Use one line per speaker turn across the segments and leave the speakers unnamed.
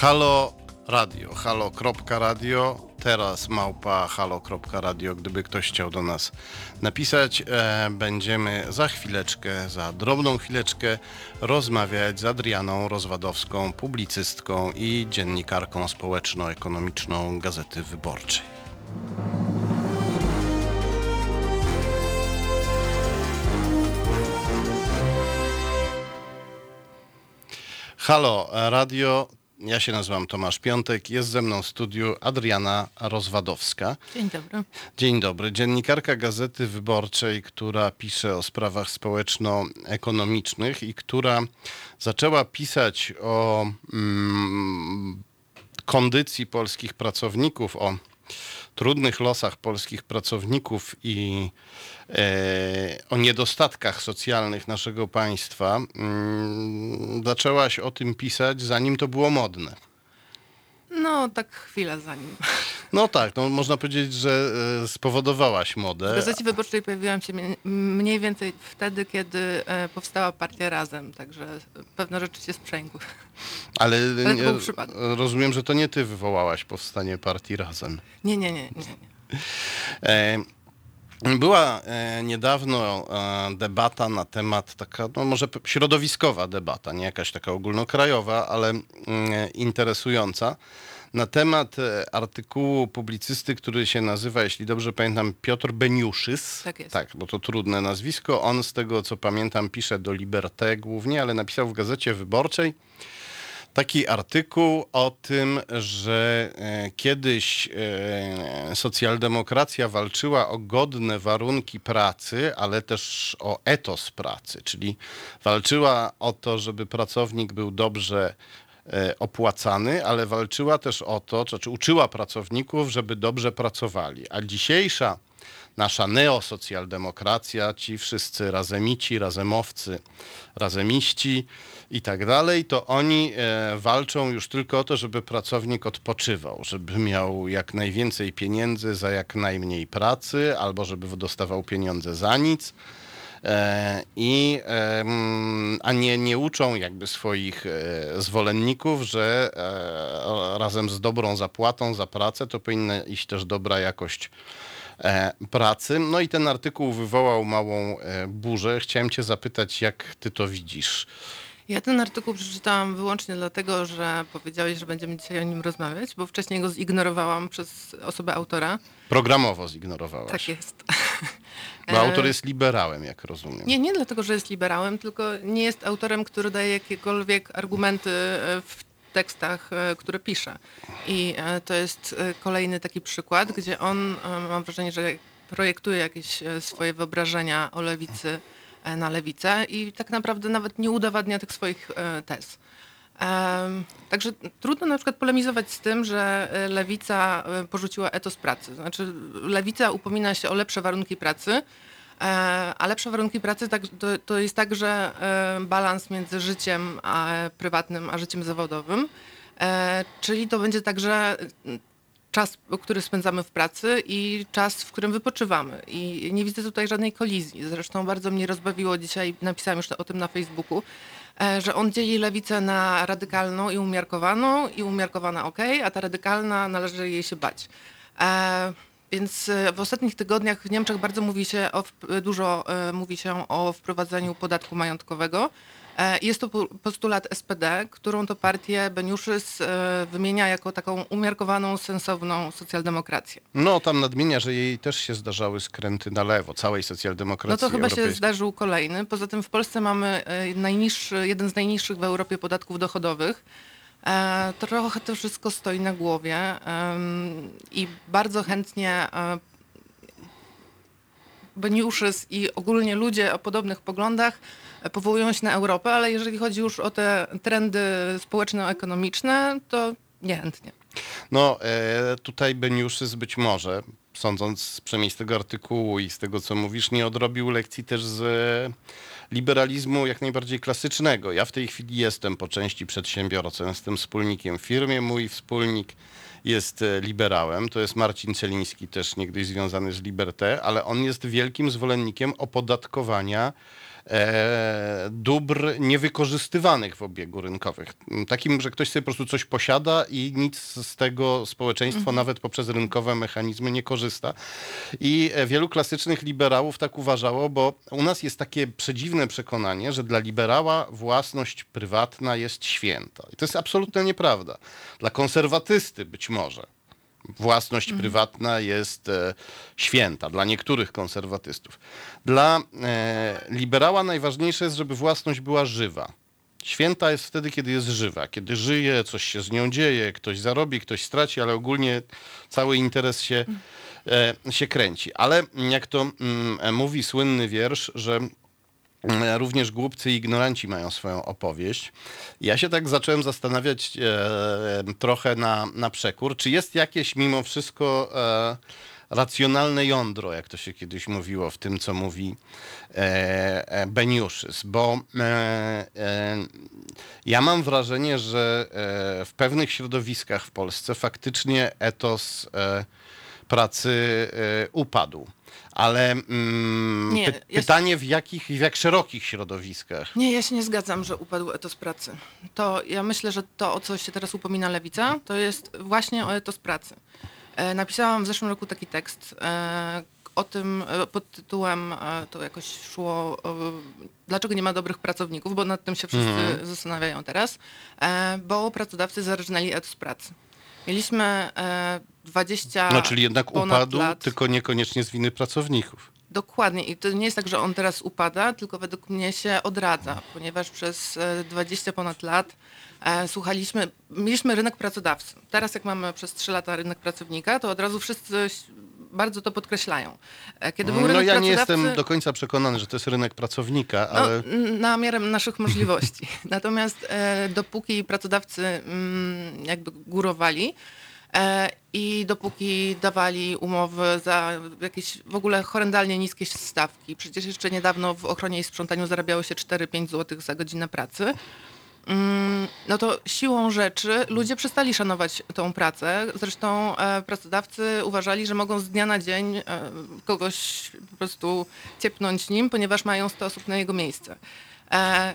Halo Radio, halo.radio, teraz małpa halo.radio, gdyby ktoś chciał do nas napisać. E, będziemy za chwileczkę, za drobną chwileczkę rozmawiać z Adrianą Rozwadowską, publicystką i dziennikarką społeczno-ekonomiczną Gazety Wyborczej. Halo Radio, ja się nazywam Tomasz Piątek, jest ze mną w studiu Adriana Rozwadowska.
Dzień dobry.
Dzień dobry. Dziennikarka Gazety Wyborczej, która pisze o sprawach społeczno-ekonomicznych i która zaczęła pisać o mm, kondycji polskich pracowników, o trudnych losach polskich pracowników i e, o niedostatkach socjalnych naszego państwa, mm, zaczęłaś o tym pisać, zanim to było modne.
No, tak chwilę zanim.
No tak, no, można powiedzieć, że e, spowodowałaś
W
modę.
Gazecie Wyborczej pojawiłam się mie- mniej więcej wtedy, kiedy e, powstała partia Razem, także pewne rzeczy się sprzęgły.
Ale
to
nie,
był przypadek.
rozumiem, że to nie ty wywołałaś powstanie partii Razem.
Nie, nie, nie, nie. nie.
E, Była e, niedawno e, debata na temat, taka, no może środowiskowa debata, nie jakaś taka ogólnokrajowa, ale mm, interesująca, na temat e, artykułu publicysty, który się nazywa, jeśli dobrze pamiętam, Piotr Beniuszys.
Tak jest.
Tak, bo to trudne nazwisko. On z tego, co pamiętam, pisze do Liberté głównie, ale napisał w Gazecie Wyborczej taki artykuł o tym, że e, kiedyś e, socjaldemokracja walczyła o godne warunki pracy, ale też o etos pracy, czyli walczyła o to, żeby pracownik był dobrze e, opłacany, ale walczyła też o to, to znaczy uczyła pracowników, żeby dobrze pracowali. A dzisiejsza nasza neosocjaldemokracja, ci wszyscy razemici, razemowcy, razemiści i tak dalej, to oni e, walczą już tylko o to, żeby pracownik odpoczywał, żeby miał jak najwięcej pieniędzy za jak najmniej pracy, albo żeby dostawał pieniądze za nic. E, I, a nie, nie uczą jakby swoich e, zwolenników, że razem z dobrą zapłatą za pracę to powinna iść też dobra jakość pracy. No i ten artykuł wywołał małą burzę. Chciałem cię zapytać, jak ty to widzisz?
Ja ten artykuł przeczytałam wyłącznie dlatego, że powiedziałeś, że będziemy dzisiaj o nim rozmawiać, bo wcześniej go zignorowałam przez osobę autora.
Programowo zignorowałaś.
Tak jest.
Bo autor jest liberałem, jak rozumiem.
Nie, nie dlatego, że jest liberałem, tylko nie jest autorem, który daje jakiekolwiek argumenty e, w tekstach, e, które pisze. I e, to jest e, kolejny taki przykład, gdzie on, e, mam wrażenie, że projektuje jakieś e, swoje wyobrażenia o lewicy e, na lewicę i tak naprawdę nawet nie udowadnia tych swoich e, tez. Także trudno na przykład polemizować z tym, że e, lewica e, porzuciła etos pracy. Znaczy, lewica upomina się o lepsze warunki pracy, e, a lepsze warunki pracy tak, to, jest także e, balans między życiem a, prywatnym a życiem zawodowym. E, Czyli to będzie także czas, który spędzamy w pracy i czas, w którym wypoczywamy. I nie widzę tutaj żadnej kolizji. Zresztą bardzo mnie rozbawiło dzisiaj, napisałam już o tym na Facebooku, e, że on dzieli lewicę na radykalną i umiarkowaną i umiarkowana ok, a ta radykalna należy jej się bać. E, Więc e, w ostatnich tygodniach w Niemczech bardzo mówi się o, dużo mówi się o wprowadzeniu podatku majątkowego. E, Jest to po- postulat SPD, którą to partię Beniuszys e, wymienia jako taką umiarkowaną, sensowną socjaldemokrację.
No, tam nadmienia, że jej też się zdarzały skręty na lewo, całej
No
socjaldemokracji
to chyba się zdarzył kolejny. Poza tym w Polsce mamy e, najniższy, jeden z najniższych w Europie podatków dochodowych. Trochę to wszystko stoi na głowie i bardzo chętnie Beniuszys i ogólnie ludzie o podobnych poglądach powołują się na Europę, ale jeżeli chodzi już o te trendy społeczno-ekonomiczne, to niechętnie.
No, e, tutaj Beniuszys być może, sądząc przynajmniej z tego artykułu i z tego, co mówisz, nie odrobił lekcji też z liberalizmu jak najbardziej klasycznego. Ja w tej chwili jestem po części przedsiębiorcą, jestem wspólnikiem w firmie, mój wspólnik jest e, liberałem, to jest Marcin Celiński, też niegdyś związany z Liberté, ale on jest wielkim zwolennikiem opodatkowania e, dóbr niewykorzystywanych w obiegu rynkowych. Takim, że ktoś sobie po prostu coś posiada i nic z tego społeczeństwo nawet poprzez rynkowe mechanizmy nie korzysta. I e, wielu klasycznych liberałów tak uważało, bo u nas jest takie przedziwne przekonanie, że dla liberała własność prywatna jest święta. I to jest absolutnie nieprawda. Dla konserwatysty być może własność prywatna jest e, święta dla niektórych konserwatystów. Dla e, liberała najważniejsze jest, żeby własność była żywa. Święta jest wtedy, kiedy jest żywa, kiedy żyje, coś się z nią dzieje, ktoś zarobi, ktoś straci, ale ogólnie cały interes się, e, się kręci. Ale jak to mm, mówi słynny wiersz, że Również głupcy i ignoranci mają swoją opowieść. Ja się tak zacząłem zastanawiać e, trochę na, na przekór, czy jest jakieś mimo wszystko e, racjonalne jądro, jak to się kiedyś mówiło w tym, co mówi e, e, Beniuszys, bo e, e, ja mam wrażenie, że e, w pewnych środowiskach w Polsce faktycznie etos e, pracy e, upadł. Ale mm,
Nie,
py-
ja-
pytanie w jakich, w jak szerokich środowiskach?
Nie, ja się nie zgadzam, że upadł etos pracy. To ja myślę, że to, o co się teraz upomina lewica, to jest właśnie o etos pracy. E, napisałam w zeszłym roku taki tekst e, o tym e, pod tytułem, e, to jakoś szło, e, dlaczego nie ma dobrych pracowników, bo nad tym się wszyscy zastanawiają teraz, e, bo pracodawcy zarżnęli etos pracy. Mieliśmy e, 20
No, czyli jednak upadł,
lat.
tylko niekoniecznie z winy pracowników.
Dokładnie. I to nie jest tak, że on teraz upada, tylko według mnie się odradza, ponieważ przez e, 20 ponad lat e, słuchaliśmy, mieliśmy rynek pracodawcy. Teraz jak mamy przez 3 lata rynek pracownika, to od razu wszyscy bardzo to podkreślają. E, Kiedy był
No
rynek
ja nie jestem do końca przekonany, że to jest rynek pracownika,
no,
ale
na miarę naszych możliwości. Natomiast e, dopóki pracodawcy mm, jakby górowali e, i dopóki dawali umowy za jakieś w ogóle horrendalnie niskie stawki, przecież jeszcze niedawno w ochronie i sprzątaniu zarabiało się 4-5 zł za godzinę pracy, Mm, no to siłą rzeczy ludzie przestali szanować tą pracę. Zresztą e, pracodawcy uważali, że mogą z dnia na dzień e, kogoś po prostu ciepnąć nim, ponieważ mają 100 osób na jego miejsce. E,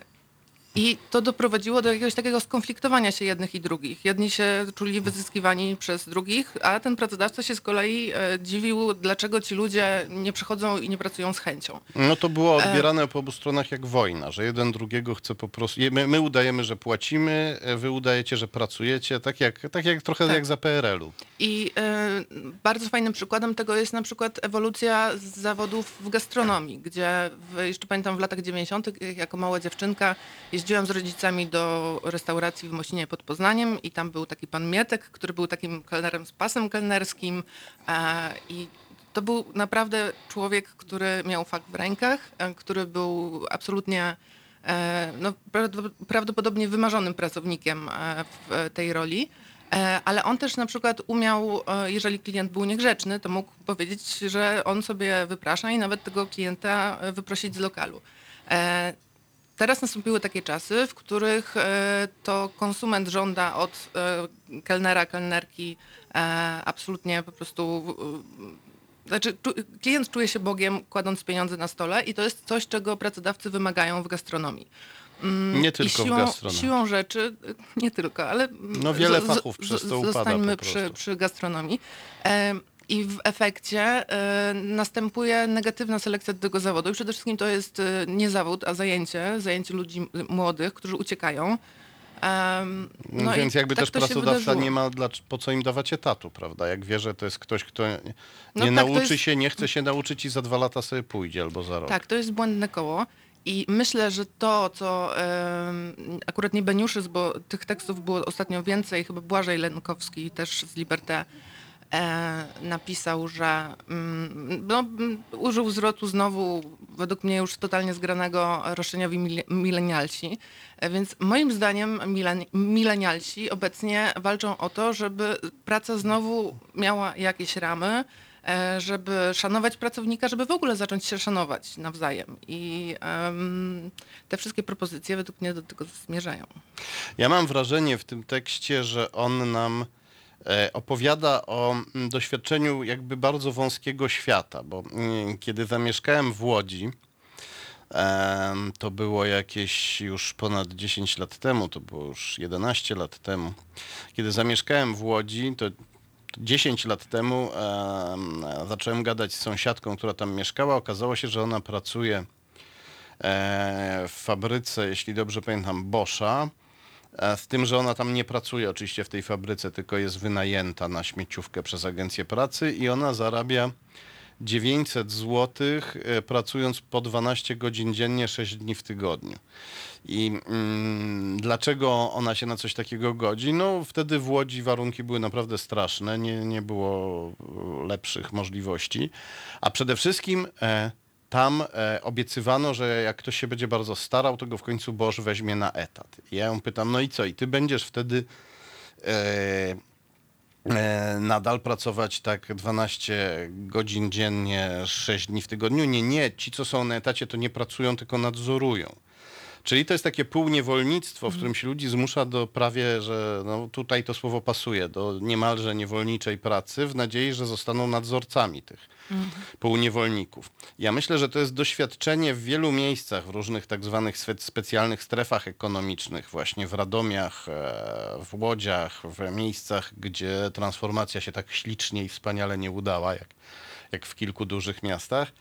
i to doprowadziło do jakiegoś takiego skonfliktowania się jednych i drugich. Jedni się czuli wyzyskiwani przez drugich, a ten pracodawca się z kolei e, dziwił, dlaczego ci ludzie nie przychodzą i nie pracują z chęcią.
no to było
E.
odbierane po obu stronach jak wojna, że jeden drugiego chce po prostu... My, my udajemy, że płacimy, e, wy udajecie, że pracujecie, tak jak, tak jak trochę
Tak.
jak za PRL-u.
I bardzo fajnym przykładem tego jest na przykład ewolucja z zawodów w gastronomii, gdzie w, jeszcze pamiętam w latach 90. jako mała dziewczynka jeździłam z rodzicami do restauracji w Mosinie pod Poznaniem i tam był taki pan Mietek, który był takim kelnerem z pasem kelnerskim e, i to był naprawdę człowiek, który miał fakt w rękach, e, który był absolutnie e, no, prawd- prawdopodobnie wymarzonym pracownikiem w tej roli. Ale on też na przykład umiał, jeżeli klient był niegrzeczny, to mógł powiedzieć, że on sobie wyprasza i nawet tego klienta wyprosić z lokalu. Teraz nastąpiły takie czasy, w których e, to konsument żąda od e, kelnera, kelnerki e, absolutnie po prostu. Znaczy, klient czuje się Bogiem, kładąc pieniądze na stole, i to jest coś, czego pracodawcy wymagają w gastronomii. Mm,
Nie tylko w
siłą,
gastronomii.
Siłą rzeczy, nie tylko, ale
No wiele fachów przez to upada
Zostańmy przy, przy gastronomii. I w efekcie e, następuje negatywna selekcja do tego zawodu. I przede wszystkim to jest e, nie zawód, a zajęcie, zajęcie ludzi młodych, którzy uciekają. Em, no
Więc jakby
tak
też pracodawca nie ma dla, po co im dawać etatu, prawda? Jak wie, że to jest ktoś, kto nie,
No
nie
tak,
nauczy
jest-
się, nie chce się nauczyć i za dwa lata sobie pójdzie albo za rok.
Tak, to jest błędne koło. I myślę, że to, co em, akurat nie Beniuszys, bo tych tekstów było ostatnio więcej, chyba Błażej Lenkowski też z Liberté napisał, że mm, no, użył zwrotu znowu, według mnie już totalnie zgranego, roszczeniowi mile- milenialsi. E, Więc moim zdaniem milen- milenialsi obecnie walczą o to, żeby praca znowu miała jakieś ramy, e, żeby szanować pracownika, żeby w ogóle zacząć się szanować nawzajem. I te wszystkie propozycje według mnie do tego zmierzają.
Ja mam wrażenie w tym tekście, że on nam e, opowiada o mm, doświadczeniu jakby bardzo wąskiego świata, bo mm, kiedy zamieszkałem w Łodzi, To było jakieś już ponad 10 lat temu, to było już 11 lat temu. Kiedy zamieszkałem w Łodzi, to 10 lat temu em, zacząłem gadać z sąsiadką, która tam mieszkała. Okazało się, że ona pracuje e, w fabryce, jeśli dobrze pamiętam, Boscha. E, Z tym, że ona tam nie pracuje oczywiście w tej fabryce, tylko jest wynajęta na śmieciówkę przez agencję pracy i ona zarabia 900 zł pracując po 12 godzin dziennie, 6 dni w tygodniu. I mm, dlaczego ona się na coś takiego godzi? No wtedy w Łodzi warunki były naprawdę straszne, nie, nie było e, lepszych możliwości, a przede wszystkim e, tam e, obiecywano, że jak ktoś się będzie bardzo starał, to go w końcu Boż weźmie na etat. I ja ją pytam, no i co? I ty będziesz wtedy e, e, nadal pracować tak 12 godzin dziennie, 6 dni w tygodniu? Nie, nie. Ci, co są na etacie, to nie pracują, tylko nadzorują. Czyli to jest takie półniewolnictwo, w którym się ludzi zmusza do prawie, że no, tutaj to słowo pasuje, do niemalże niewolniczej pracy, w nadziei, że zostaną nadzorcami tych półniewolników. Ja myślę, że to jest doświadczenie w wielu miejscach, w różnych tak zwanych spe- specjalnych strefach ekonomicznych, właśnie w Radomiach, e, w Łodziach, w miejscach, gdzie transformacja się tak ślicznie i wspaniale nie udała, jak, jak w kilku dużych miastach,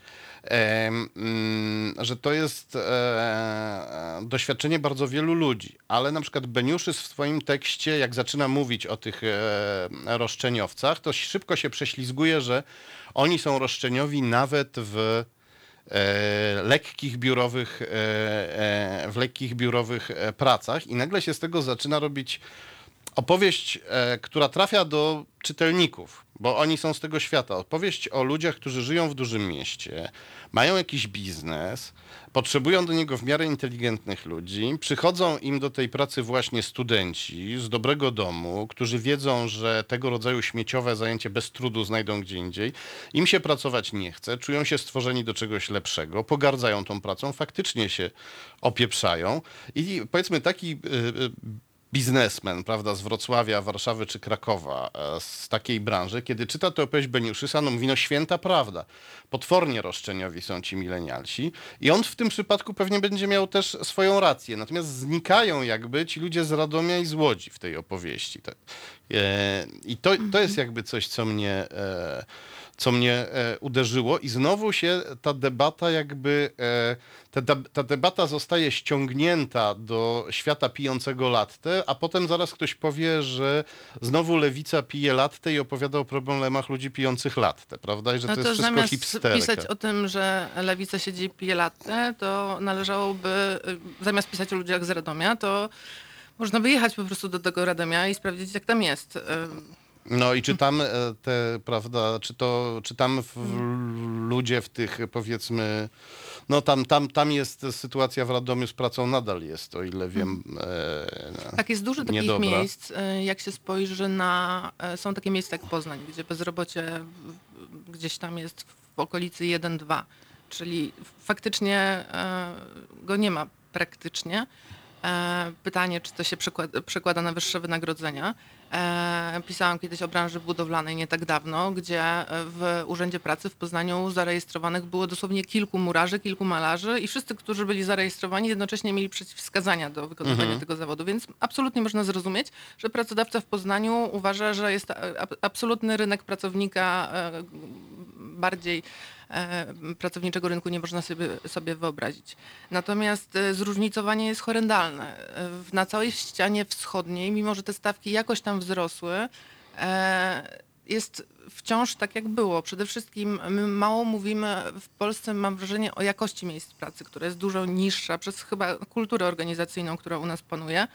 mm, że to jest e, doświadczenie bardzo wielu ludzi. Ale na przykład Beniuszys w swoim tekście, jak zaczyna mówić o tych e, roszczeniowcach, to szybko się prześlizguje, że oni są roszczeniowi nawet w e, lekkich biurowych, e, e, w lekkich biurowych e, pracach i nagle się z tego zaczyna robić opowieść, e, która trafia do czytelników, bo oni są z tego świata. Opowieść o ludziach, którzy żyją w dużym mieście, mają jakiś biznes, potrzebują do niego w miarę inteligentnych ludzi, przychodzą im do tej pracy właśnie studenci z dobrego domu, którzy wiedzą, że tego rodzaju śmieciowe zajęcie bez trudu znajdą gdzie indziej. Im się pracować nie chce, czują się stworzeni do czegoś lepszego, pogardzają tą pracą, faktycznie się opieprzają i powiedzmy taki y, y, biznesmen, prawda, z Wrocławia, Warszawy czy Krakowa, e, z takiej branży, kiedy czyta tę opowieść Beniuszysa, no mówi, no święta prawda. Potwornie roszczeniowi są ci milenialsi i on w tym przypadku pewnie będzie miał też swoją rację. Natomiast znikają jakby ci ludzie z Radomia i z Łodzi w tej opowieści. Tak. E, I to, to jest jakby coś, co mnie, e, co mnie e, uderzyło i znowu się ta debata jakby, e, ta, ta debata zostaje ściągnięta do świata pijącego latte, a potem zaraz ktoś powie, że znowu lewica pije latte i opowiada o problemach ludzi pijących latte, prawda? I że
No
to,
to
jest wszystko
zamiast
hipsterka.
pisać o tym, że lewica siedzi i pije latte, to należałoby, y, zamiast pisać o ludziach z Radomia, to można by jechać po prostu do tego Radomia i sprawdzić, jak tam jest.
No i czy tam e, te, prawda, czy to, czy tam w, ludzie w tych powiedzmy, no tam, tam, tam jest sytuacja w Radomiu z pracą nadal jest, o ile wiem. E,
Tak, jest dużo takich
niedobra.
miejsc, y, jak się spojrzy na... y, Są takie miejsca jak Poznań, gdzie bezrobocie gdzieś tam jest w okolicy 1-2, czyli faktycznie go nie ma praktycznie. E, Pytanie, czy to się przekłada, przekłada na wyższe wynagrodzenia. E, Pisałam kiedyś o branży budowlanej nie tak dawno, gdzie w Urzędzie Pracy w Poznaniu zarejestrowanych było dosłownie kilku murarzy, kilku malarzy i wszyscy, którzy byli zarejestrowani, jednocześnie mieli przeciwwskazania do wykonywania tego zawodu, więc absolutnie można zrozumieć, że pracodawca w Poznaniu uważa, że jest e, ab- absolutny rynek pracownika e, bardziej e, pracowniczego rynku nie można sobie, sobie wyobrazić. Natomiast e, zróżnicowanie jest horrendalne. E, Na całej ścianie wschodniej, mimo że te stawki jakoś tam wzrosły, e, jest wciąż tak, jak było. Przede wszystkim my mało mówimy w Polsce, mam wrażenie, o jakości miejsc pracy, która jest dużo niższa przez chyba kulturę organizacyjną, która u nas panuje.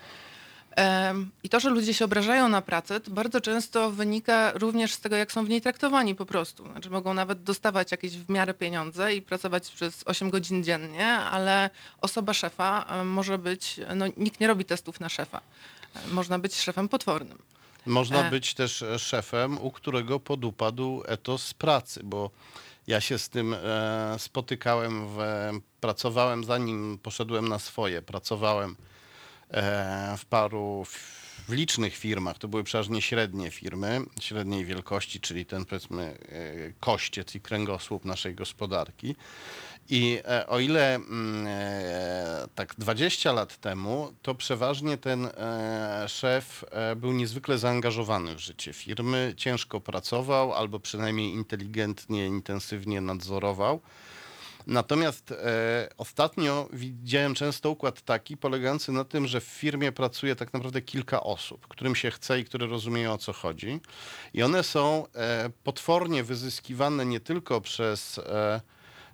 I to, że ludzie się obrażają na pracę, to bardzo często wynika również z tego, jak są w niej traktowani po prostu. Znaczy mogą nawet dostawać jakieś w miarę pieniądze i pracować przez 8 godzin dziennie, ale osoba szefa e, może być, no nikt nie robi testów na szefa. E, Można być szefem potwornym.
Można
E.
być też e, szefem, u którego podupadł etos pracy, bo ja się z tym e, spotykałem, w, pracowałem zanim poszedłem na swoje, pracowałem e, w paru w licznych firmach, to były przeważnie średnie firmy, średniej wielkości, czyli ten powiedzmy e, kościec i kręgosłup naszej gospodarki. I e, o ile mm, e, tak 20 lat temu, to przeważnie ten e, szef e, był niezwykle zaangażowany w życie firmy, ciężko pracował albo przynajmniej inteligentnie, intensywnie nadzorował. Natomiast e, ostatnio widziałem często układ taki, polegający na tym, że w firmie pracuje tak naprawdę kilka osób, którym się chce i które rozumieją o co chodzi. I one są e, potwornie wyzyskiwane nie tylko przez e,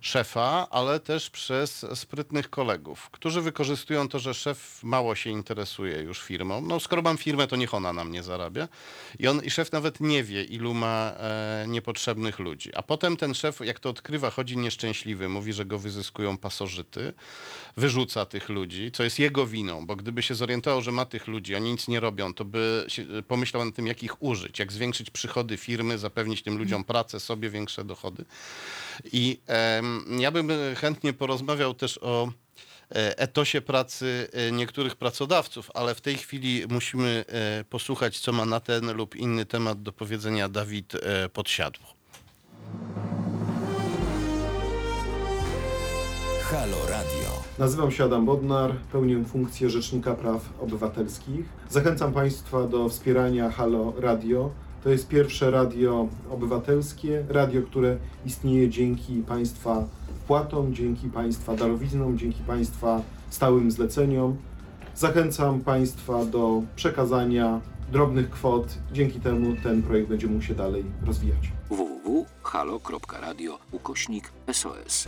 szefa, ale też przez sprytnych kolegów, którzy wykorzystują to, że szef mało się interesuje już firmą. No skoro mam firmę, to niech ona na mnie zarabia. I, on, i szef nawet nie wie, ilu ma e, niepotrzebnych ludzi. A potem ten szef, jak to odkrywa, chodzi nieszczęśliwy, mówi, że go wyzyskują pasożyty, wyrzuca tych ludzi, co jest jego winą, bo gdyby się zorientował, że ma tych ludzi, oni nic nie robią, to by się, pomyślał nad tym, jak ich użyć, jak zwiększyć przychody firmy, zapewnić tym ludziom pracę, sobie większe dochody. I em, ja bym chętnie porozmawiał też o e, etosie pracy e, niektórych pracodawców, ale w tej chwili musimy e, posłuchać, co ma na ten lub inny temat do powiedzenia Dawid e, Podsiadło.
Halo Radio.
Nazywam się Adam Bodnar, pełnię funkcję Rzecznika Praw Obywatelskich. Zachęcam Państwa do wspierania Halo Radio. To jest pierwsze radio obywatelskie, radio, które istnieje dzięki Państwa wpłatom, dzięki Państwa darowiznom, dzięki Państwa stałym zleceniom. Zachęcam Państwa do przekazania drobnych kwot. Dzięki temu ten projekt będzie mógł się dalej rozwijać.
www.halo.radio ukośnik SOS.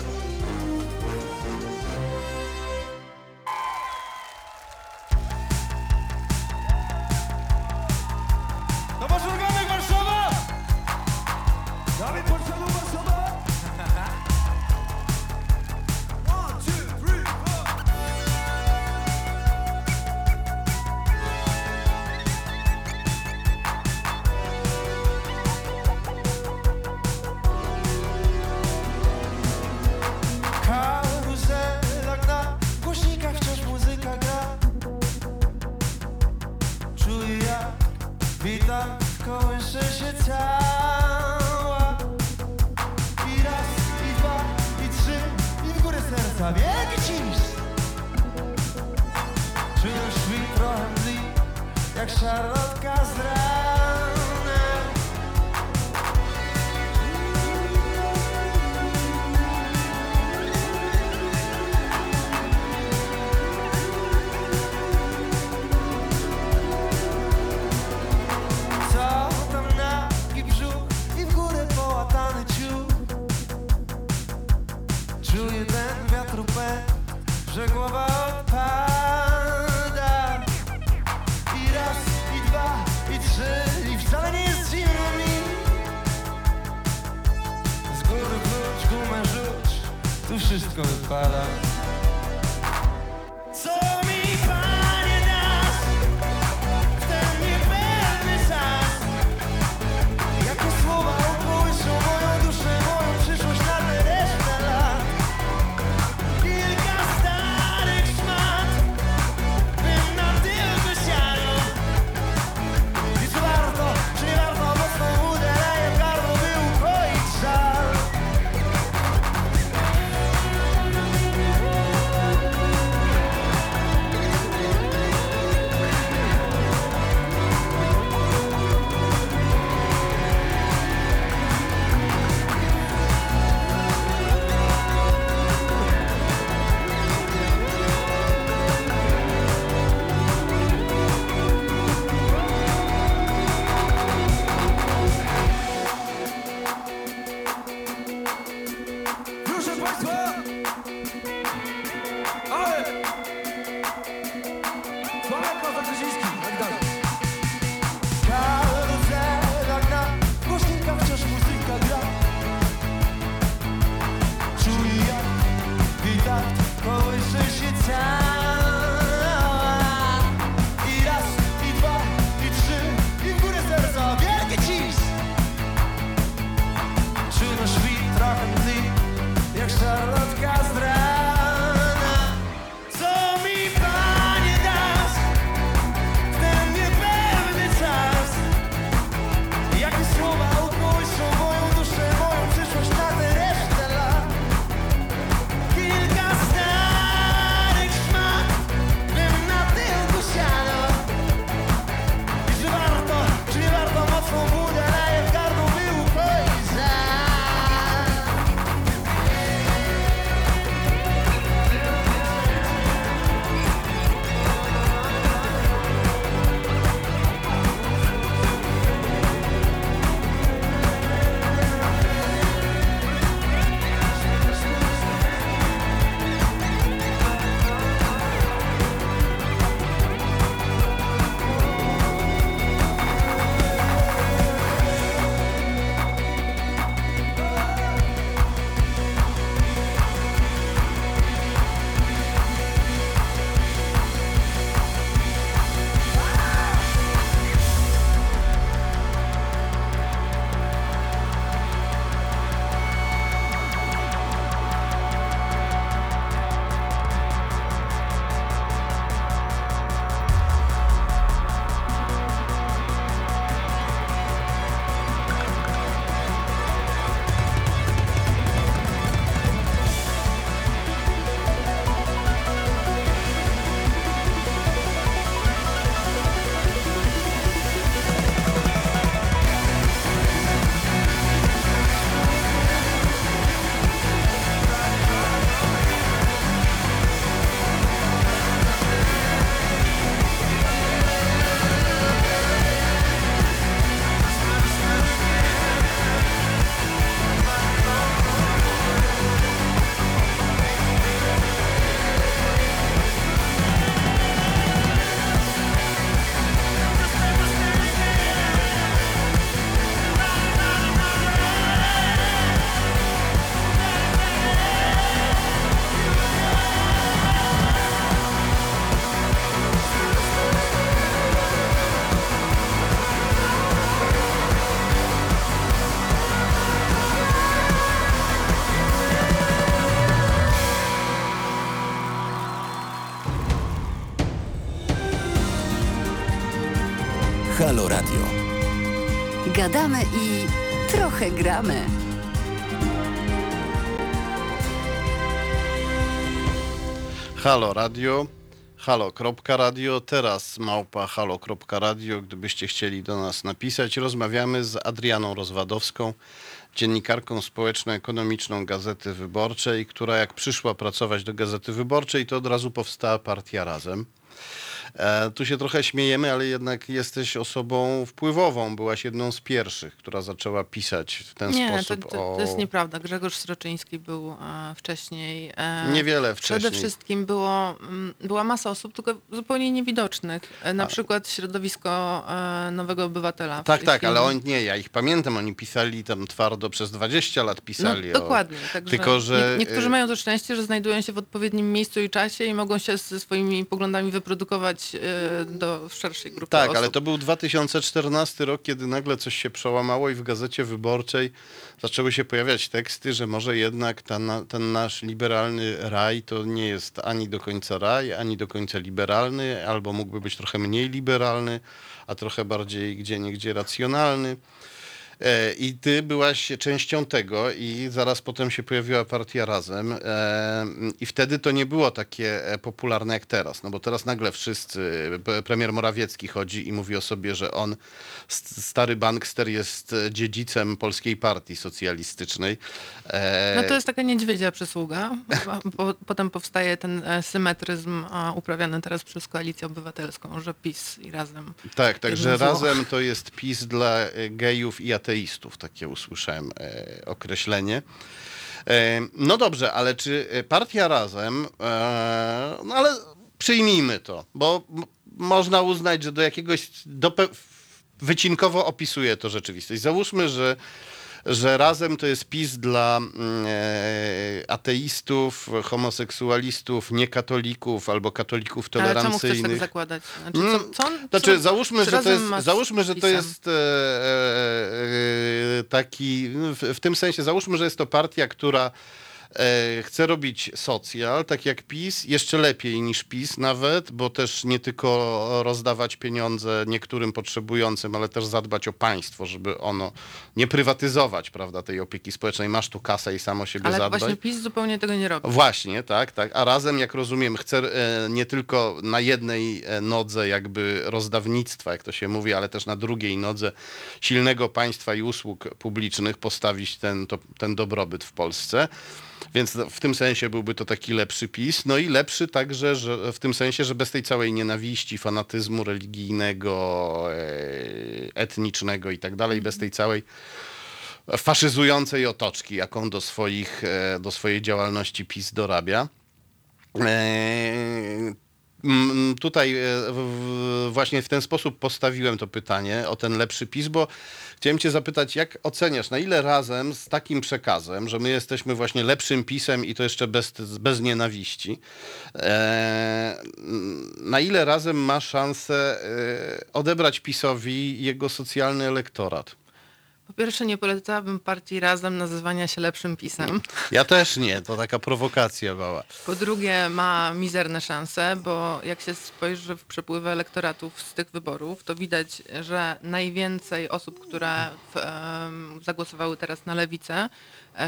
Gramy.
Halo Radio, halo.radio, teraz małpa halo.radio, gdybyście chcieli do nas napisać. Rozmawiamy z Adrianą Rozwadowską, dziennikarką społeczno-ekonomiczną Gazety Wyborczej, która jak przyszła pracować do Gazety Wyborczej, to od razu powstała partia Razem. E, tu się trochę śmiejemy, ale jednak jesteś osobą wpływową. Byłaś jedną z pierwszych, która zaczęła pisać w ten
Nie, to,
sposób
to,
o...
to jest nieprawda. Grzegorz Sroczyński był e, wcześniej. E,
Niewiele
Przede
wcześniej.
wszystkim było, mm, była masa osób, tylko zupełnie niewidocznych. Na przykład środowisko Nowego Obywatela.
Tak, tak, ale oni nie, ja ich pamiętam, oni pisali tam twardo przez 20 lat pisali.
No, dokładnie. Także
tylko, że,
nie, niektórzy
y-
mają to szczęście, że znajdują się w odpowiednim miejscu i czasie i mogą się ze swoimi poglądami wyprodukować e, do szerszej grupy
Tak,
osób.
ale to był 2014 rok, kiedy nagle coś się przełamało i w Gazecie Wyborczej zaczęły się pojawiać teksty, że może jednak ta, na- ten nasz liberalny raj to nie jest ani do końca raj, ani do końca liberalny, albo mógłby być trochę mniej liberalny, a trochę bardziej gdzie niegdzie racjonalny. E, I ty byłaś częścią tego i zaraz potem się pojawiła partia Razem e, i wtedy to nie było takie e, popularne jak teraz, no bo teraz nagle wszyscy, premier Morawiecki chodzi i mówi o sobie, że on, st- stary bankster jest dziedzicem polskiej partii socjalistycznej.
No to jest taka niedźwiedzia przysługa. Potem powstaje ten symetryzm uprawiany teraz przez Koalicję Obywatelską, że PiS i razem.
Tak, także razem to jest PiS dla gejów i ateistów, takie usłyszałem e, określenie. E, no dobrze, ale czy partia razem, e, no ale przyjmijmy to, bo można uznać, że do jakiegoś, do wycinkowo opisuje to rzeczywistość. Załóżmy, że że razem to jest PiS dla mm, e, ateistów, homoseksualistów, niekatolików albo katolików
Ale czemu chcesz
tolerancyjnych.
tak zakładać? Znaczy,
Mm,
co, co on,
Znaczy,
co,
załóżmy, że to jest, załóżmy, że to jest e, e, taki, w, w tym sensie, załóżmy, że jest to partia, która chce robić socjal, tak jak PiS, jeszcze lepiej niż PiS nawet, bo też nie tylko rozdawać pieniądze niektórym potrzebującym, ale też zadbać o państwo, żeby ono nie prywatyzować, prawda, tej opieki społecznej. Masz tu kasę i samo siebie
Ale
zadbaj.
właśnie PiS zupełnie tego nie robi.
Właśnie, tak, tak. A razem, jak rozumiem, chce e, nie tylko na jednej e, nodze jakby rozdawnictwa, jak to się mówi, ale też na drugiej nodze silnego państwa i usług publicznych postawić ten, to, ten dobrobyt w Polsce. Więc w tym sensie byłby to taki lepszy PiS. No i lepszy także że w tym sensie, że bez tej całej nienawiści, fanatyzmu religijnego, e, etnicznego i tak dalej, bez tej całej faszyzującej otoczki, jaką do, swoich, e, do swojej działalności PiS dorabia. E, mm, Tutaj e, właśnie w ten sposób postawiłem to pytanie o ten lepszy PiS, bo chciałem Cię zapytać, jak oceniasz, na ile razem z takim przekazem, że my jesteśmy właśnie lepszym PiSem i to jeszcze bez, bez nienawiści, e, na ile razem ma szansę e, odebrać PiSowi jego socjalny elektorat?
Po pierwsze, nie polecałabym partii Razem nazywania się lepszym PiSem.
Ja też nie, to taka prowokacja była.
Po drugie, ma mizerne szanse, bo jak się spojrzy w przepływy elektoratów z tych wyborów, to widać, że najwięcej osób, które w, em, zagłosowały teraz na lewicę,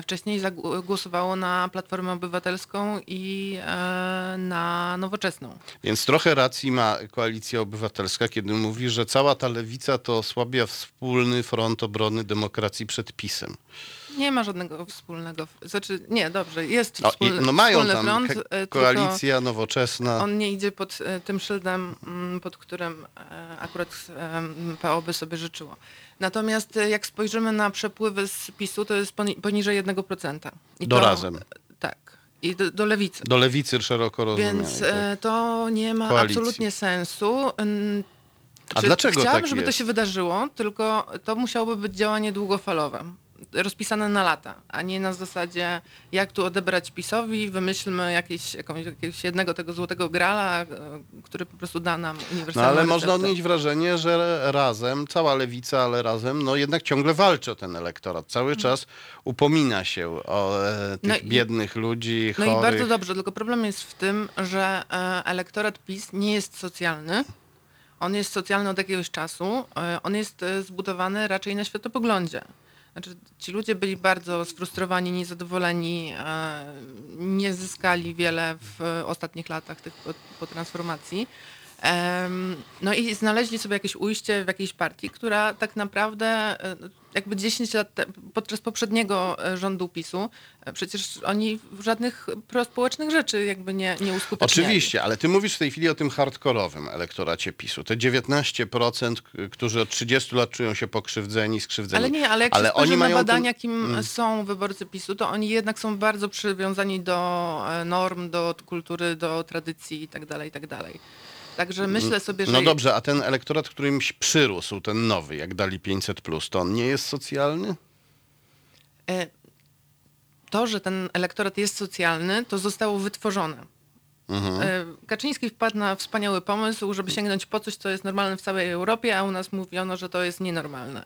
wcześniej zagł- głosowało na Platformę Obywatelską i e, na Nowoczesną.
Więc trochę racji ma Koalicja Obywatelska, kiedy mówi, że cała ta lewica to osłabia wspólny front obrony demokracji przed PiSem.
Nie ma żadnego wspólnego, znaczy nie, dobrze, jest
No, i,
wspólny,
no mają
wspólny
tam
front, e,
koalicja nowoczesna.
On nie idzie pod e, tym szyldem, mm, pod którym e, akurat e, PO by sobie życzyło. Natomiast e, jak spojrzymy na przepływy z PiSu, to jest poni- poniżej 1%. I
Do
to,
razem.
Tak. I do, do lewicy.
Do lewicy szeroko rozumianej.
Więc
tak.
e, to nie ma
Koalicji.
absolutnie sensu.
A dlaczego
Chciałabym,
tak
żeby to
jest?
się wydarzyło, tylko to musiałoby być działanie długofalowe. Rozpisane na lata, a nie na zasadzie jak tu odebrać PiSowi, wymyślmy jakieś, jakąś, jakiegoś jednego tego złotego grala, e, który po prostu da nam
No
uniwersalną
ale można
receptę.
odnieść wrażenie, że razem, cała lewica, ale razem, no jednak ciągle walczy o ten elektorat. Cały czas upomina się o e, tych
No i-
biednych ludzi,
No
chorych.
i bardzo dobrze, tylko problem jest w tym, że e, elektorat PiS nie jest socjalny. on jest socjalny od jakiegoś czasu, e, on jest e, zbudowany raczej na światopoglądzie. Znaczy, ci ludzie byli bardzo sfrustrowani, niezadowoleni, e, nie zyskali wiele w ostatnich latach tych po, po transformacji. No i znaleźli sobie jakieś ujście w jakiejś partii, która tak naprawdę e, jakby 10 lat podczas poprzedniego e, rządu PiSu e, przecież oni żadnych prospołecznych rzeczy jakby nie, nie uskuteczniali.
Oczywiście, ale ty mówisz w tej chwili o tym hardkorowym elektoracie PiSu. Te 19%, k- którzy od 30 lat czują się pokrzywdzeni, skrzywdzeni.
Ale nie, ale jak
ale
się
oni
na
mają ten-
badania, kim są wyborcy PiSu, to oni jednak są bardzo przywiązani do norm, do kultury, do tradycji i tak tak. Także myślę sobie, że...
No dobrze, a ten elektorat, który im się przyrósł, ten nowy, jak dali 500+, to on nie jest socjalny?
E, To, że ten elektorat jest socjalny, to zostało wytworzone.
Mhm.
E, Kaczyński wpadł na wspaniały pomysł, żeby sięgnąć po coś, co jest normalne w całej Europie, a u nas mówiono, że to jest nienormalne.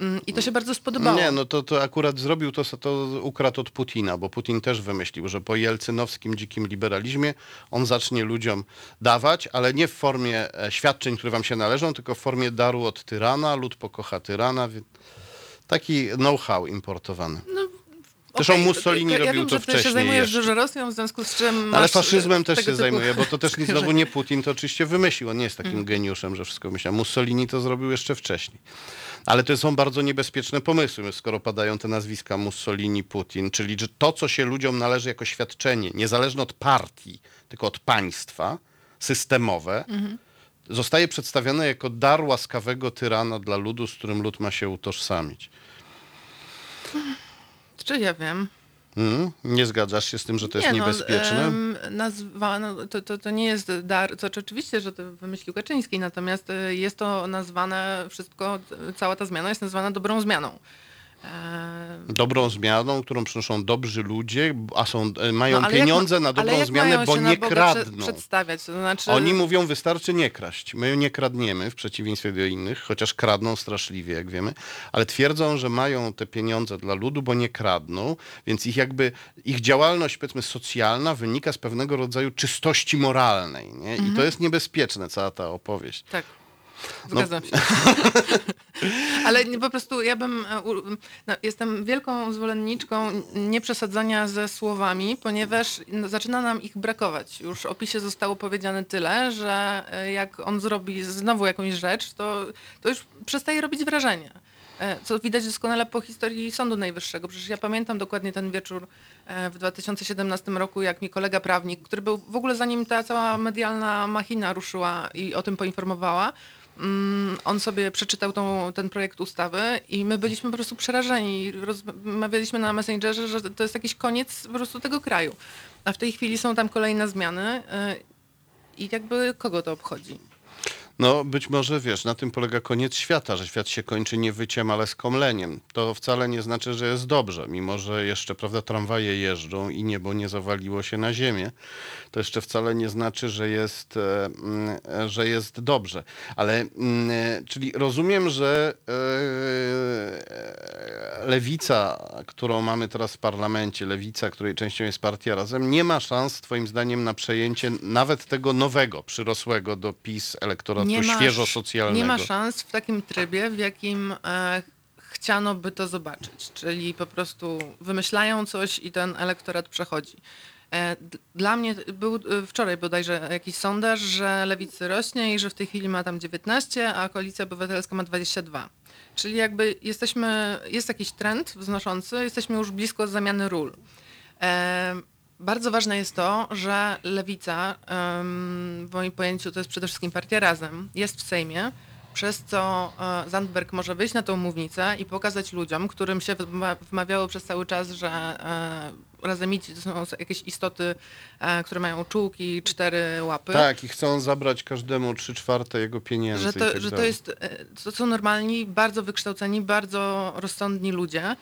Mm, I to się bardzo spodobało.
Nie, no to, to akurat zrobił to, to ukradł od Putina, bo Putin też wymyślił, że po jelcynowskim dzikim liberalizmie on zacznie ludziom dawać, ale nie w formie e, świadczeń, które wam się należą, tylko w formie daru od tyrana, lud pokocha tyrana. Taki know-how importowany. Zresztą
Okej,
Mussolini
ja, ja
robił
wiem,
to
że ty się
wcześniej
zajmujesz
jeszcze.
dużo Rosją, w związku z czym
Ale faszyzmem też się zajmuje, bo to też nie, znowu nie Putin, to oczywiście wymyślił. On nie jest takim
Mhm.
geniuszem, że wszystko myślał. Mussolini to zrobił jeszcze wcześniej. Ale to są bardzo niebezpieczne pomysły, skoro padają te nazwiska Mussolini, Putin, czyli że to, co się ludziom należy jako świadczenie, niezależne od partii, tylko od państwa, systemowe,
Mhm.
zostaje przedstawione jako dar łaskawego tyrana dla ludu, z którym lud ma się utożsamić.
Czy ja wiem?
Mm? Nie zgadzasz się z tym, że to jest
nie,
niebezpieczne?
No, em, nazwano, to, to, to nie jest dar, to oczywiście, że to wymyślił Kaczyński, natomiast e, jest to nazwane wszystko, cała ta zmiana jest nazwana dobrą zmianą. Em,
dobrą zmianą, którą przynoszą dobrzy ludzie, a są, e, mają
no, jak
pieniądze
ma-
na dobrą
jak
zmianę, bo nie kradną.
To znaczy...
Oni mówią, wystarczy nie kraść. My nie kradniemy, w przeciwieństwie do innych, chociaż kradną straszliwie, jak wiemy, ale twierdzą, że mają te pieniądze dla ludu, bo nie kradną, więc ich jakby, ich działalność, powiedzmy, socjalna wynika z pewnego rodzaju czystości moralnej, nie? I
Mhm.
to jest niebezpieczne, cała ta opowieść.
Tak.
No.
Zgadzam się. Ale po prostu ja bym, e, no, jestem wielką zwolenniczką nieprzesadzania ze słowami, ponieważ no, zaczyna nam ich brakować. Już w opisie zostało powiedziane tyle, że e, jak on zrobi znowu jakąś rzecz, to, to już przestaje robić wrażenie. E, Co widać doskonale po historii Sądu Najwyższego. Przecież ja pamiętam dokładnie ten wieczór w 2017 roku, jak mi kolega prawnik, który był w ogóle zanim ta cała medialna machina ruszyła i o tym poinformowała, on sobie przeczytał tą, ten projekt ustawy i my byliśmy po prostu przerażeni. Rozmawialiśmy na Messengerze, że to jest jakiś koniec po prostu tego kraju. A w tej chwili są tam kolejne zmiany e, i jakby kogo to obchodzi?
No być może, wiesz, na tym polega koniec świata, że świat się kończy nie wyciem, ale skomleniem. To wcale nie znaczy, że jest dobrze, mimo że jeszcze, prawda, tramwaje jeżdżą i niebo nie zawaliło się na ziemię. To jeszcze wcale nie znaczy, że jest, e, mm, że jest dobrze. Ale, mm, e, czyli rozumiem, że e, lewica, którą mamy teraz w parlamencie, lewica, której częścią jest partia Razem, nie ma szans, twoim zdaniem, na przejęcie nawet tego nowego, przyrosłego do PiS elektoratu świeżo
sz-
socjalnego.
nie ma szans w takim trybie, w jakim e, chciano by to zobaczyć. Czyli po prostu wymyślają coś i ten elektorat przechodzi. E, Dla mnie był e, wczoraj bodajże jakiś sondaż, że lewicy rośnie i że w tej chwili ma tam 19, a koalicja obywatelska ma 22. Czyli jakby jesteśmy, jest jakiś trend wznoszący, jesteśmy już blisko zamiany ról. Bardzo ważne jest to, że lewica, w moim pojęciu to jest przede wszystkim partia Razem, jest w Sejmie, przez co e, Zandberg może wyjść na tą mównicę i pokazać ludziom, którym się wma- wmawiało przez cały czas, że e, razemici to są jakieś istoty, e, które mają czułki, cztery łapy.
Tak, i chcą zabrać każdemu trzy czwarte jego pieniędzy.
Że to,
tak
że to jest, to są normalni, bardzo wykształceni, bardzo rozsądni ludzie.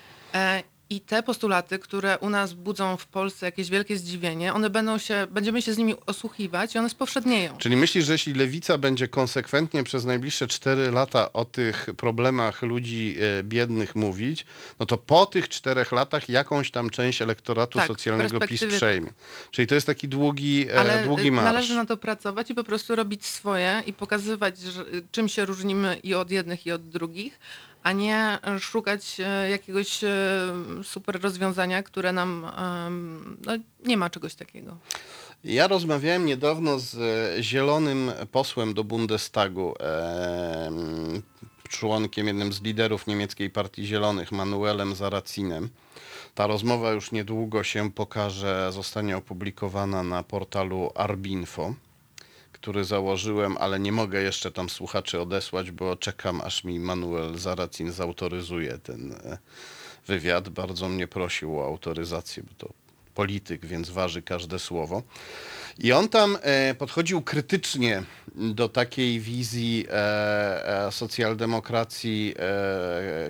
E, I te postulaty, które u nas budzą w Polsce jakieś wielkie zdziwienie, one będą się, będziemy się z nimi osłuchiwać i one spowszednieją.
Czyli myślisz, że jeśli lewica będzie konsekwentnie przez najbliższe 4 lata o tych problemach ludzi e, biednych mówić, no to po tych czterech latach jakąś tam część elektoratu
Tak,
socjalnego PiS przejmie. Czyli to jest taki długi, e,
Ale
długi
y,
marsz.
należy na to pracować i po prostu robić swoje i pokazywać, że, czym się różnimy i od jednych, i od drugich, a nie y, szukać y, jakiegoś y, super rozwiązania, które nam. No, nie ma czegoś takiego.
Ja rozmawiałem niedawno z e, zielonym posłem do Bundestagu, em, członkiem, jednym z liderów niemieckiej partii zielonych, Manuelem Zaracinem. Ta rozmowa już niedługo się pokaże, zostanie opublikowana na portalu Arbinfo, który założyłem, ale nie mogę jeszcze tam słuchaczy odesłać, bo czekam, aż mi Manuel Zaracin zautoryzuje ten e, wywiad. Bardzo mnie prosił o autoryzację, bo to polityk, więc waży każde słowo. I on tam e, podchodził krytycznie do takiej wizji e, socjaldemokracji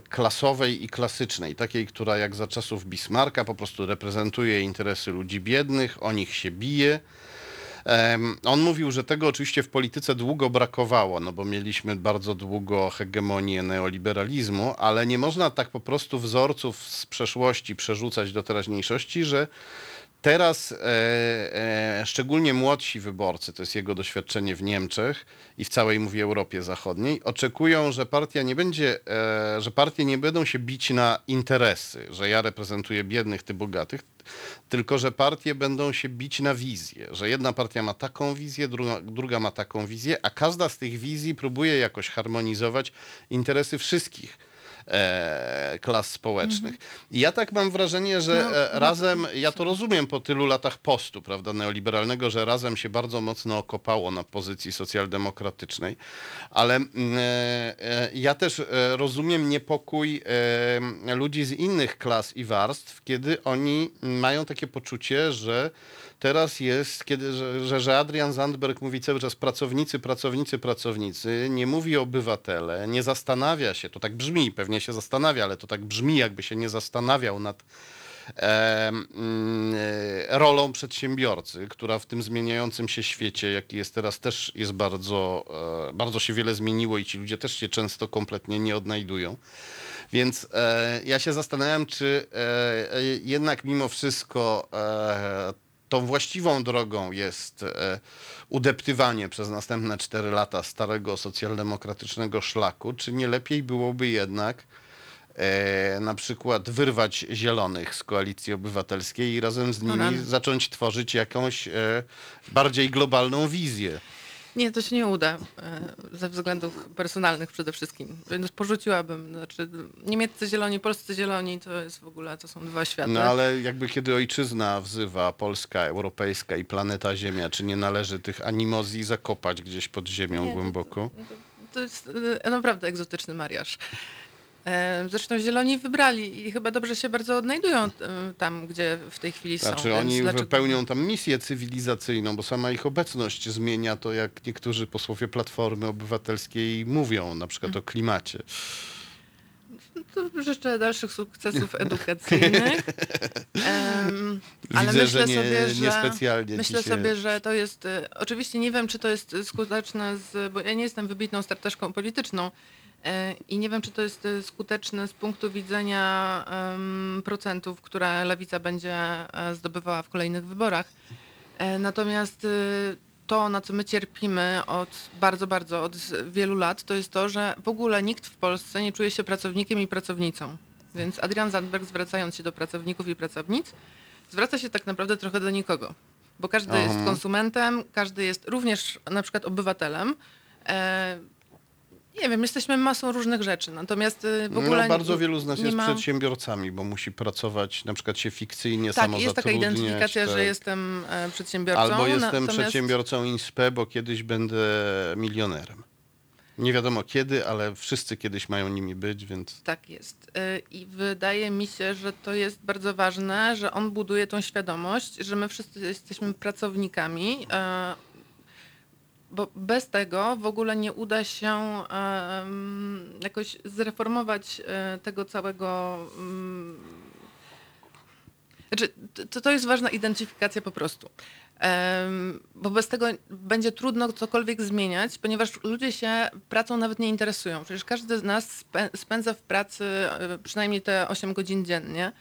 klasowej i klasycznej, takiej, która jak za czasów Bismarcka po prostu reprezentuje interesy ludzi biednych, o nich się bije. On mówił, że tego oczywiście w polityce długo brakowało, no bo mieliśmy bardzo długo hegemonię neoliberalizmu, ale nie można tak po prostu wzorców z przeszłości przerzucać do teraźniejszości, że teraz e, e, szczególnie młodsi wyborcy, to jest jego doświadczenie w Niemczech i w całej, mówię, Europie Zachodniej, oczekują, że partia nie będzie, e, że partie nie będą się bić na interesy, że ja reprezentuję biednych, ty bogatych, tylko że partie będą się bić na wizję, że jedna partia ma taką wizję, druga, druga ma taką wizję, a każda z tych wizji próbuje jakoś harmonizować interesy wszystkich e, klas społecznych. I ja tak mam wrażenie, że
No,
e,
no,
razem, ja to rozumiem po tylu latach postu, prawda, neoliberalnego, że razem się bardzo mocno okopało na pozycji socjaldemokratycznej, ale mm, e, e, ja też e, rozumiem niepokój e, ludzi z innych klas i warstw, kiedy oni mają takie poczucie, że teraz jest, kiedy, że, że, że Adrian Zandberg mówi cały czas pracownicy, pracownicy, pracownicy, nie mówi obywatele, nie zastanawia się, to tak brzmi, pewnie się zastanawia, ale to tak brzmi, jakby się nie zastanawiał nad e, e, rolą przedsiębiorcy, która w tym zmieniającym się świecie, jaki jest teraz, też jest bardzo, e, bardzo się wiele zmieniło i ci ludzie też się często kompletnie nie odnajdują. Więc e, ja się zastanawiam, czy e, e, jednak mimo wszystko e, tą właściwą drogą jest e, udeptywanie przez następne cztery lata starego socjaldemokratycznego szlaku, czy nie lepiej byłoby jednak e, na przykład wyrwać zielonych z koalicji obywatelskiej i razem z nimi zacząć tworzyć jakąś e, bardziej globalną wizję.
Nie, to się nie uda e, ze względów personalnych przede wszystkim. Więc porzuciłabym. Znaczy, niemieccy zieloni, polscy zieloni to jest w ogóle, to są dwa światy.
No ale jakby kiedy ojczyzna wzywa, Polska, Europejska i planeta Ziemia, czy nie należy tych animozji zakopać gdzieś pod ziemią
Nie, to-
głęboko?
To jest e, naprawdę egzotyczny mariaż. E, Zresztą zieloni wybrali i chyba dobrze się bardzo odnajdują e, tam, gdzie w tej chwili są.
Znaczy oni
dlaczego-
wypełnią tam misję cywilizacyjną, bo sama ich obecność zmienia to, jak niektórzy posłowie Platformy Obywatelskiej mówią, na przykład o klimacie.
To życzę dalszych sukcesów edukacyjnych. Ale
Widzę,
myślę
że nie,
sobie, że
niespecjalnie
myślę
się...
sobie, że to jest. e, Oczywiście nie wiem, czy to jest skuteczne, z, bo ja nie jestem wybitną strateżką polityczną. E, I nie wiem, czy to jest e, skuteczne z punktu widzenia procentów, które lewica będzie e, zdobywała w kolejnych wyborach. Natomiast to, na co my cierpimy od bardzo, bardzo, od wielu lat, to jest to, że w ogóle nikt w Polsce nie czuje się pracownikiem i pracownicą. Więc Adrian Zandberg, zwracając się do pracowników i pracownic, zwraca się tak naprawdę trochę do nikogo. Bo każdy jest
Aha.
konsumentem, każdy jest również na przykład obywatelem. E, nie wiem, jesteśmy masą różnych rzeczy, natomiast y, w ogóle
no, bardzo wielu z nas jest
ma...
przedsiębiorcami, bo musi pracować, na przykład się fikcyjnie
Tak, jest taka
samozatrudniać.
identyfikacja,
tak.
że jestem e, przedsiębiorcą.
Albo jestem
natomiast-
przedsiębiorcą INSPE, bo kiedyś będę milionerem. Nie wiadomo kiedy, ale wszyscy kiedyś mają nimi być, więc
Tak jest. Y, I wydaje mi się, że to jest bardzo ważne, że on buduje tą świadomość, że my wszyscy jesteśmy pracownikami, e, bo bez tego w ogóle nie uda się jakoś zreformować e, tego całego mm, Znaczy, to, to jest ważna identyfikacja po prostu. Bo bez tego będzie trudno cokolwiek zmieniać, ponieważ ludzie się pracą nawet nie interesują. Przecież każdy z nas spę- spędza w pracy e, przynajmniej te 8 godzin dziennie.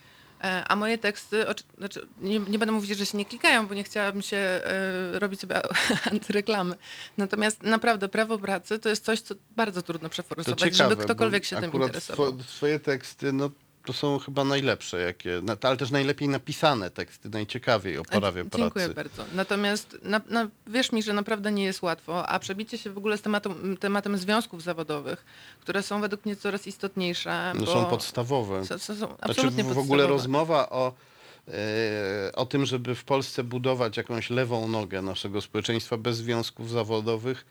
E, A moje teksty, znaczy nie, nie będę mówić, że się nie klikają, bo nie chciałabym się e, robić sobie antyreklamy. Natomiast naprawdę prawo pracy to jest coś, co bardzo trudno przeforsować, żeby ktokolwiek się tym interesował.
two- Twoje teksty, no to są chyba najlepsze, jakie, ale też najlepiej napisane teksty, najciekawiej o prawie pracy.
Dziękuję bardzo. Natomiast na, na, wierz mi, że naprawdę nie jest łatwo, a przebicie się w ogóle z tematem, tematem związków zawodowych, które są według mnie coraz istotniejsze.
No są podstawowe.
są, są, są
Znaczy
absolutnie
w, w ogóle rozmowa o, e, o tym, żeby w Polsce budować jakąś lewą nogę naszego społeczeństwa bez związków zawodowych,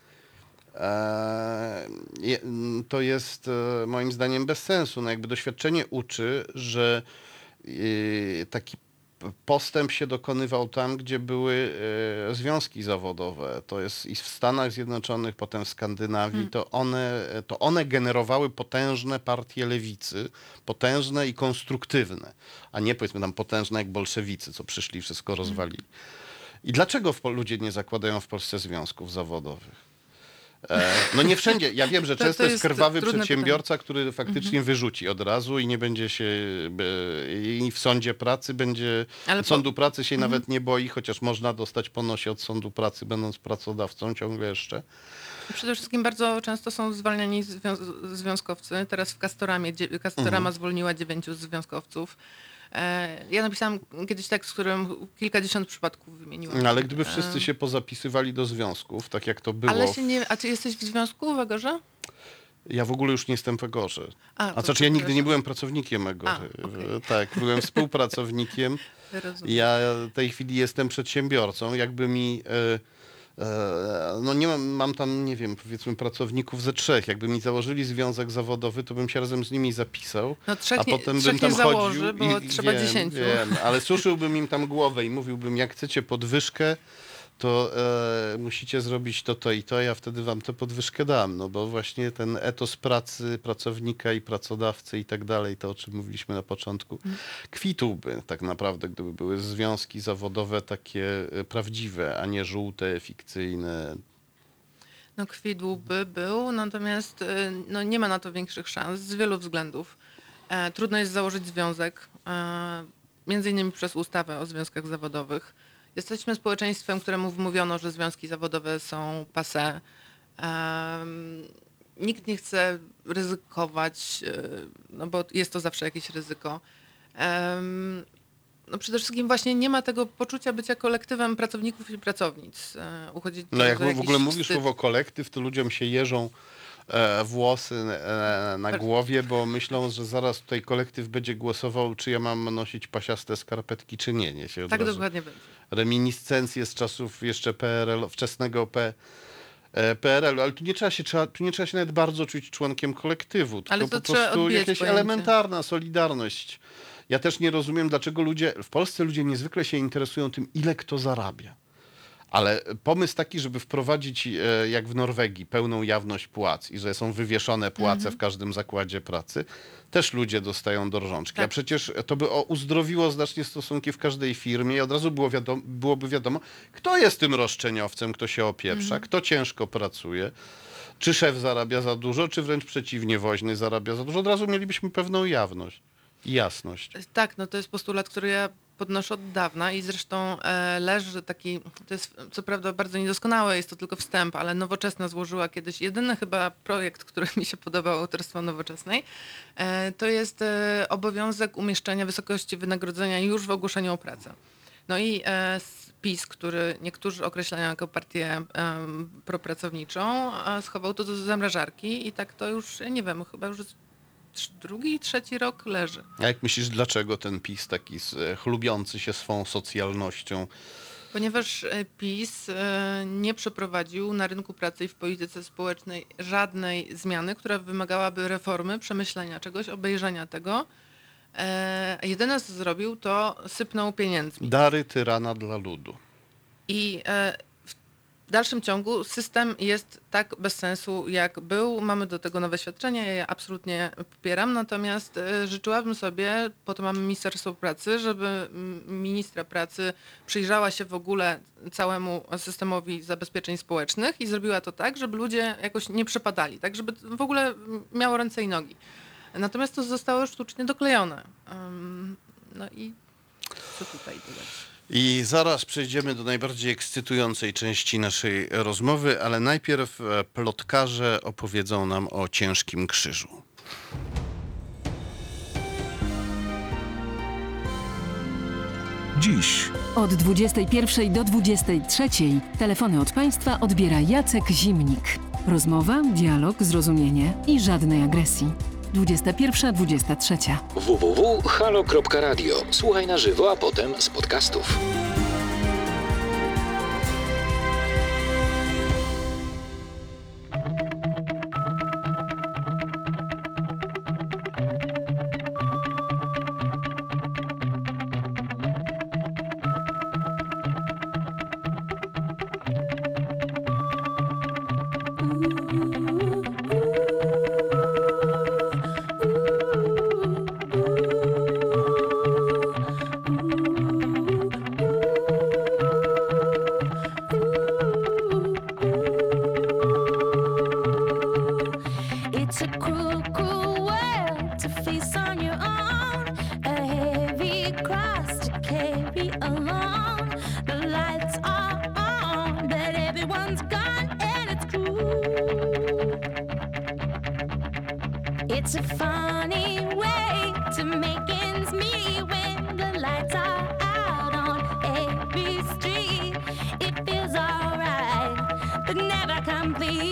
to jest e, moim zdaniem bez sensu. No jakby doświadczenie uczy, że e, taki postęp się dokonywał tam, gdzie były e, związki zawodowe. To jest i w Stanach Zjednoczonych, potem w Skandynawii. To, one, to one generowały potężne partie lewicy, potężne i konstruktywne, a nie powiedzmy tam potężne jak bolszewicy, co przyszli i wszystko rozwalili. I dlaczego ludzie nie zakładają w Polsce związków zawodowych? E, no nie wszędzie. Ja wiem, że
To-
często
to
jest
jest
krwawy przedsiębiorca, który faktycznie wyrzuci od razu i nie będzie się i w sądzie pracy będzie
Ale po-
sądu pracy się nawet nie boi, chociaż można dostać po nosie od sądu pracy, będąc pracodawcą ciągle jeszcze.
Przede wszystkim bardzo często są zwalniani zwią- związkowcy. Teraz w Castoramie, dzie- Castorama
Mhm.
zwolniła dziewięciu związkowców. E, Ja napisałam kiedyś tekst, w którym kilkadziesiąt przypadków wymieniłam.
No, ale gdyby
E,
wszyscy się pozapisywali do związków, tak jak to było.
Ale się nie... A ty jesteś w związku w Egorze?
Ja w ogóle już nie jestem w Egorze.
A,
A
to
znaczy ja nigdy nie byłem pracownikiem Egory.
A, okej.
Tak, byłem współpracownikiem.
Rozumiem.
Ja w tej chwili jestem przedsiębiorcą. Jakby mi. E, e, no nie mam, mam tam, nie wiem, powiedzmy pracowników ze trzech. Jakby mi założyli związek zawodowy, to bym się razem z nimi zapisał.
No trzech
a
nie-
potem
trzech
bym tam
nie założy,
chodził
bo trzeba
wiem,
dziesięciu.
Wiem, ale suszyłbym im tam głowę i mówiłbym, jak chcecie podwyżkę, to e, musicie zrobić to, to i to, ja wtedy wam tę podwyżkę dam, no bo właśnie ten etos pracy pracownika i pracodawcy i tak dalej, to o czym mówiliśmy na początku,
Mm.
kwitłby tak naprawdę, gdyby były związki zawodowe takie e, prawdziwe, a nie żółte, fikcyjne.
No kwidłby był, natomiast y, no, nie ma na to większych szans z wielu względów. E, trudno jest założyć związek, e, między innymi przez ustawę o związkach zawodowych. Jesteśmy społeczeństwem, któremu wmówiono, że związki zawodowe są passé. Em, nikt nie chce ryzykować, y, no bo jest to zawsze jakieś ryzyko. Em, no przede wszystkim właśnie nie ma tego poczucia bycia kolektywem pracowników i pracownic. E, Uchodzi
No jak w ogóle mówisz
wstyd.
słowo kolektyw, to ludziom się jeżą e, włosy e, na głowie, bo myślą, że zaraz tutaj kolektyw będzie głosował, czy ja mam nosić pasiaste skarpetki, czy nie. nie się
Tak dokładnie będzie.
reminiscencje z czasów jeszcze PRL, wczesnego P, e, PRL, ale tu nie, trzeba się, trzeba, tu nie trzeba się nawet bardzo czuć członkiem kolektywu, tylko
Ale to
po prostu jakaś
pojęcie.
elementarna solidarność. Ja też nie rozumiem, dlaczego ludzie, w Polsce ludzie niezwykle się interesują tym, ile kto zarabia. Ale pomysł taki, żeby wprowadzić, e, jak w Norwegii, pełną jawność płac i że są wywieszone płace
Mhm.
w każdym zakładzie pracy, też ludzie dostają do rączki. A
Tak.
przecież to by uzdrowiło znacznie stosunki w każdej firmie i od razu było wiadomo, byłoby wiadomo, kto jest tym roszczeniowcem, kto się opieprza, kto ciężko pracuje. Czy szef zarabia za dużo, czy wręcz przeciwnie, woźny zarabia za dużo. Od razu mielibyśmy pewną jawność i jasność.
Tak, no to jest postulat, który ja podnoszę od dawna i zresztą e, leży taki, to jest co prawda bardzo niedoskonałe, jest to tylko wstęp, ale Nowoczesna złożyła kiedyś jedyny chyba projekt, który mi się podobał autorstwa Nowoczesnej, e, to jest e, obowiązek umieszczenia wysokości wynagrodzenia już w ogłoszeniu o pracę. No i PiS, który niektórzy określają jako partię propracowniczą, schował to do zamrażarki i tak to już, nie wiem, chyba już drugi, trzeci rok leży.
A jak myślisz, dlaczego ten PiS taki chlubiący się swą socjalnością
Ponieważ e, PiS e, nie przeprowadził na rynku pracy i w polityce społecznej żadnej zmiany, która wymagałaby reformy, przemyślenia czegoś, obejrzenia tego. E, Jedyne co zrobił, to sypnął pieniędzmi.
dary tyrana dla ludu?
I dalszym ciągu system jest tak bez sensu, jak był. Mamy do tego nowe świadczenia, ja je absolutnie popieram, natomiast e, życzyłabym sobie, po to mamy Ministerstwo Pracy, żeby ministra pracy przyjrzała się w ogóle całemu systemowi zabezpieczeń społecznych i zrobiła to tak, żeby ludzie jakoś nie przepadali, tak, żeby w ogóle miało ręce i nogi. Natomiast to zostało sztucznie doklejone. No i co tutaj dodać?
I zaraz przejdziemy do najbardziej ekscytującej części naszej rozmowy, ale najpierw e, plotkarze opowiedzą nam o ciężkim krzyżu.
Dziś
Od 21 do 23 telefony od państwa odbiera Jacek Zimnik. Rozmowa, dialog, zrozumienie i żadnej agresji. 21-23.
www.halo.radio. Słuchaj na żywo, a potem z podcastów.
I'm.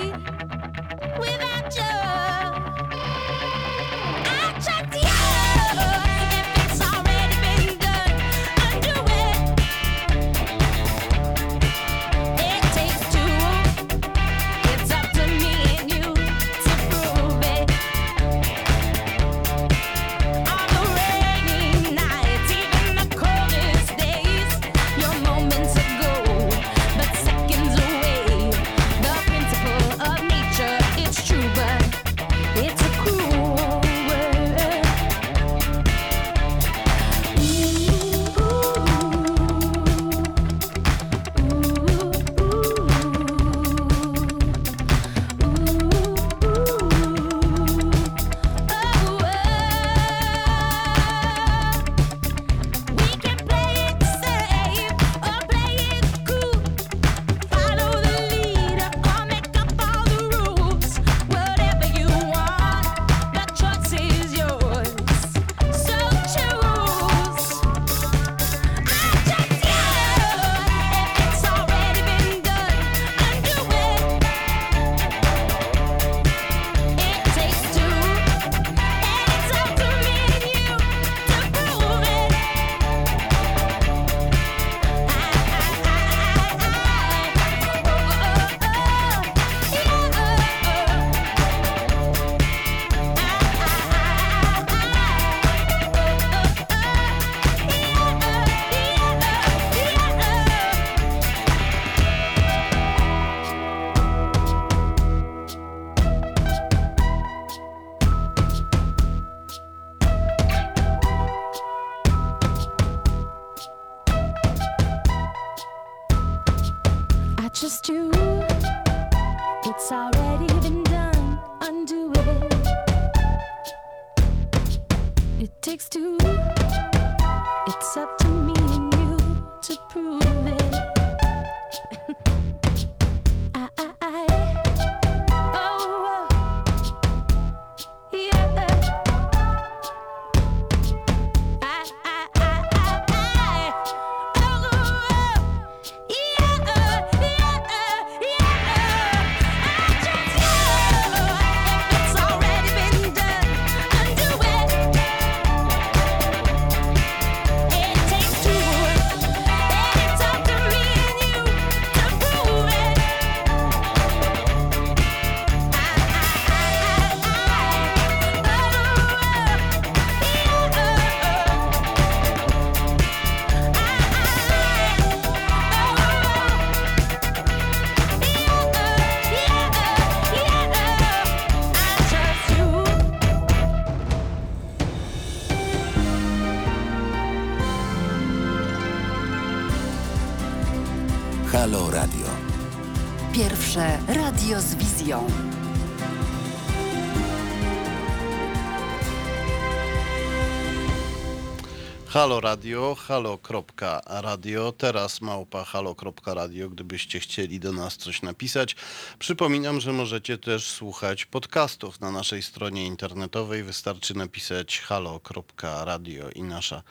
Halo Radio, halo.radio, teraz małpa halo.radio, gdybyście chcieli do nas coś napisać. Przypominam, że możecie też słuchać podcastów na naszej stronie internetowej. Wystarczy napisać halo.radio i nasza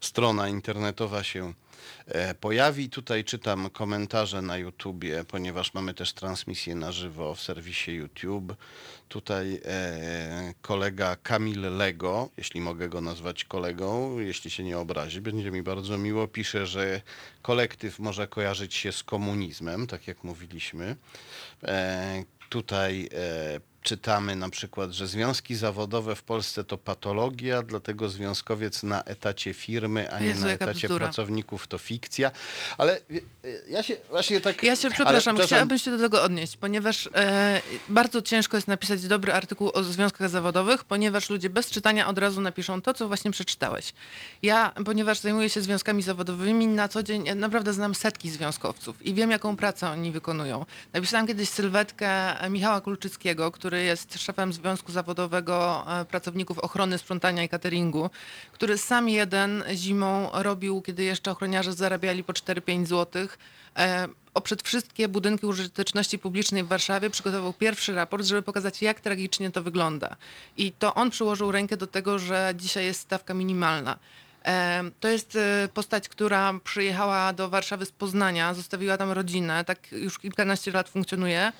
strona internetowa się e, pojawi. Tutaj czytam komentarze na YouTubie, ponieważ mamy też transmisję na żywo w serwisie YouTube. Tutaj e, kolega Kamil Lego, jeśli mogę go nazwać kolegą, jeśli się nie obrazi, będzie mi bardzo miło, pisze, że kolektyw może kojarzyć się z komunizmem, tak jak mówiliśmy. E, tutaj e, czytamy na przykład, że związki zawodowe w Polsce to patologia, dlatego związkowiec na etacie firmy, a nie
Jezu,
na
jaka
etacie
bzdura.
pracowników to fikcja. Ale wie- ja się właśnie tak...
Ja się
ale
przepraszam,
czasem-
chciałabym się do tego odnieść, ponieważ e, bardzo ciężko jest napisać dobry artykuł o związkach zawodowych, ponieważ ludzie bez czytania od razu napiszą to, co właśnie przeczytałeś. Ja, ponieważ zajmuję się związkami zawodowymi, na co dzień naprawdę znam setki związkowców i wiem, jaką pracę oni wykonują. Napisałam kiedyś sylwetkę Michała Kulczyckiego, który jest szefem Związku Zawodowego e, Pracowników Ochrony, Sprzątania i Cateringu, który sam jeden zimą robił, kiedy jeszcze ochroniarze zarabiali po 4-5 złotych, e, o przed wszystkie budynki użyteczności publicznej w Warszawie przygotował pierwszy raport, żeby pokazać, jak tragicznie to wygląda. I to on przyłożył rękę do tego, że dzisiaj jest stawka minimalna. E, To jest postać, która przyjechała do Warszawy z Poznania, zostawiła tam rodzinę, tak już kilkanaście lat funkcjonuje,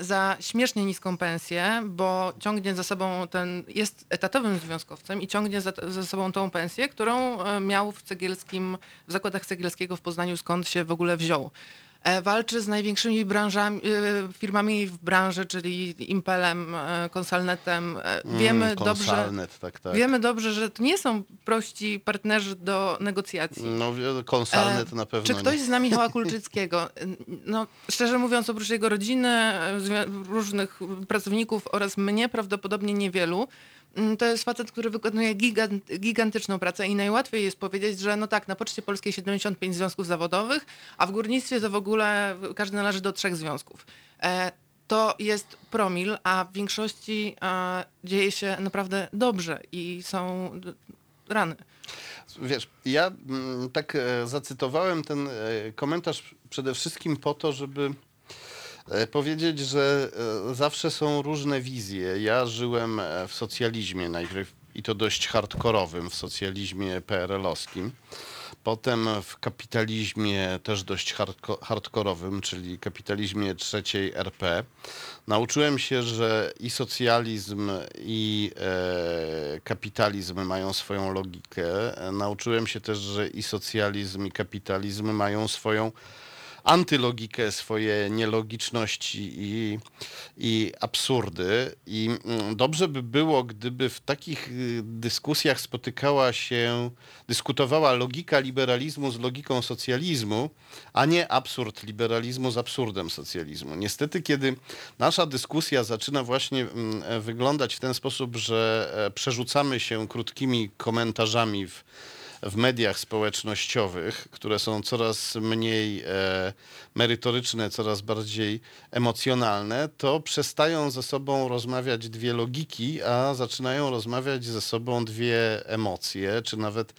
za śmiesznie niską pensję, bo ciągnie za sobą ten, jest etatowym związkowcem i ciągnie za, za sobą tą pensję, którą e, miał w cegielskim, w zakładach cegielskiego w Poznaniu, skąd się w ogóle wziął. E, Walczy z największymi branżami, e, firmami w branży, czyli Impelem, Consalnetem. E, Wiemy
Mm,
dobrze,
tak, tak.
wiemy dobrze, że to nie są prości partnerzy do negocjacji.
No, konsalnet na pewno
Czy
nie.
ktoś zna Michała Kulczyckiego? No, szczerze mówiąc, oprócz jego rodziny, różnych pracowników oraz mnie, prawdopodobnie niewielu. Mm, To jest facet, który wykonuje gigant, gigantyczną pracę i najłatwiej jest powiedzieć, że no tak, na Poczcie Polskiej 75 związków zawodowych, a w górnictwie to w ogóle każdy należy do trzech związków. E, To jest promil, a w większości e, dzieje się naprawdę dobrze i są d- rany.
Wiesz, ja mm, tak e, zacytowałem ten e, komentarz przede wszystkim po to, żeby e, powiedzieć, że e, zawsze są różne wizje. Ja żyłem e, w socjalizmie najpierw i to dość hardkorowym, w socjalizmie PRL-owskim. Potem w kapitalizmie też dość hardko, hardkorowym, czyli kapitalizmie trzeciej RP. Nauczyłem się, że i socjalizm, i e, kapitalizm mają swoją logikę. E, Nauczyłem się też, że i socjalizm, i kapitalizm mają swoją antylogikę, swoje nielogiczności i, i absurdy. I mm, dobrze by było, gdyby w takich y, dyskusjach spotykała się, dyskutowała logika liberalizmu z logiką socjalizmu, a nie absurd liberalizmu z absurdem socjalizmu. Niestety, kiedy nasza dyskusja zaczyna właśnie mm, wyglądać w ten sposób, że e, przerzucamy się krótkimi komentarzami w w mediach społecznościowych, które są coraz mniej e, merytoryczne, coraz bardziej emocjonalne, to przestają ze sobą rozmawiać dwie logiki, a zaczynają rozmawiać ze sobą dwie emocje, czy nawet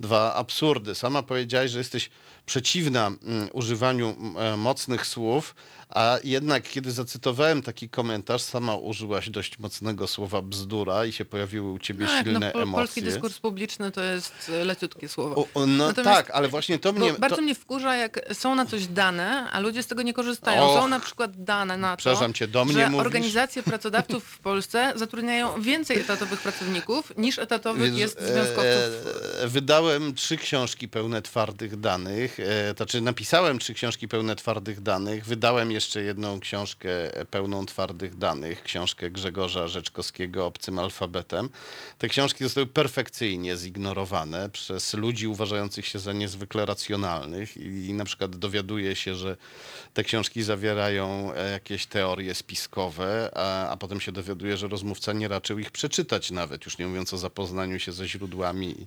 dwa absurdy. Sama powiedziałaś, że jesteś przeciwna mm, używaniu e, mocnych słów, a jednak kiedy zacytowałem taki komentarz, sama użyłaś dość mocnego słowa bzdura i się pojawiły u ciebie
Tak,
silne
no, po,
emocje.
polski dyskurs publiczny to jest e, leciutkie słowo.
O, o, no
Natomiast-
tak, ale właśnie to mnie...
bardzo
to,
mnie wkurza, jak są na coś dane, a ludzie z tego nie korzystają.
Och.
są na przykład dane na to,
cię, do mnie
że
mówisz?
organizacje pracodawców w Polsce zatrudniają więcej etatowych pracowników niż etatowych
Wiesz,
jest
e,
związkowców.
e, Wydałem trzy książki pełne twardych danych, e, znaczy napisałem trzy książki pełne twardych danych, wydałem jeszcze jedną książkę pełną twardych danych, książkę Grzegorza Rzeczkowskiego Obcym Alfabetem. Te książki zostały perfekcyjnie zignorowane przez ludzi uważających się za niezwykle racjonalnych i, na przykład dowiaduje się, że te książki zawierają e, jakieś teorie spiskowe, a, a potem się dowiaduje, że rozmówca nie raczył ich przeczytać nawet, już nie mówiąc o zapoznaniu się ze źródłami i,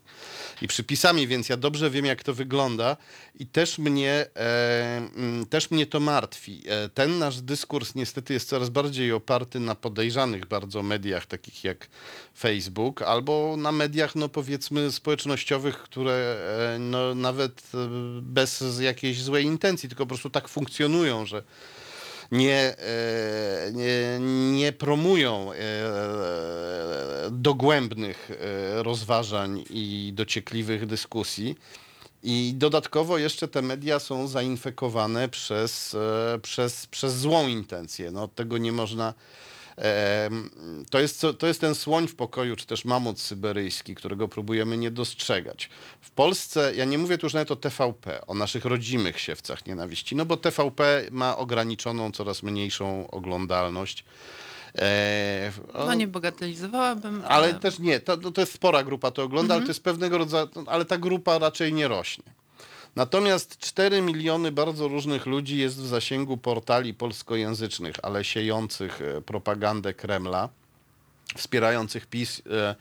i przepisami, więc ja dobrze wiem, jak to wygląda i też mnie, e, mm, też mnie to martwi. E, ten nasz dyskurs niestety jest coraz bardziej oparty na podejrzanych bardzo mediach, takich jak Facebook, albo na mediach, no powiedzmy, społecznościowych, które e, no, nawet bez jakiejś złej intencji, tylko po prostu tak funkcjonują, że nie, nie, nie promują dogłębnych rozważań i dociekliwych dyskusji. I dodatkowo jeszcze te media są zainfekowane przez, e, przez, przez złą intencję. No, tego nie można. To jest, to jest ten słoń w pokoju, czy też mamut syberyjski, którego próbujemy nie dostrzegać. W Polsce, ja nie mówię tu już nawet o TVP, o naszych rodzimych siewcach nienawiści, no bo TVP ma ograniczoną, coraz mniejszą oglądalność. E,
No nie bagatelizowałabym.
ale też nie, to, to jest spora grupa to ogląda, ale to jest pewnego rodzaju, ale ta grupa raczej nie rośnie. Natomiast 4 miliony bardzo różnych ludzi jest w zasięgu portali polskojęzycznych, ale siejących e, propagandę Kremla, wspierających PiS e,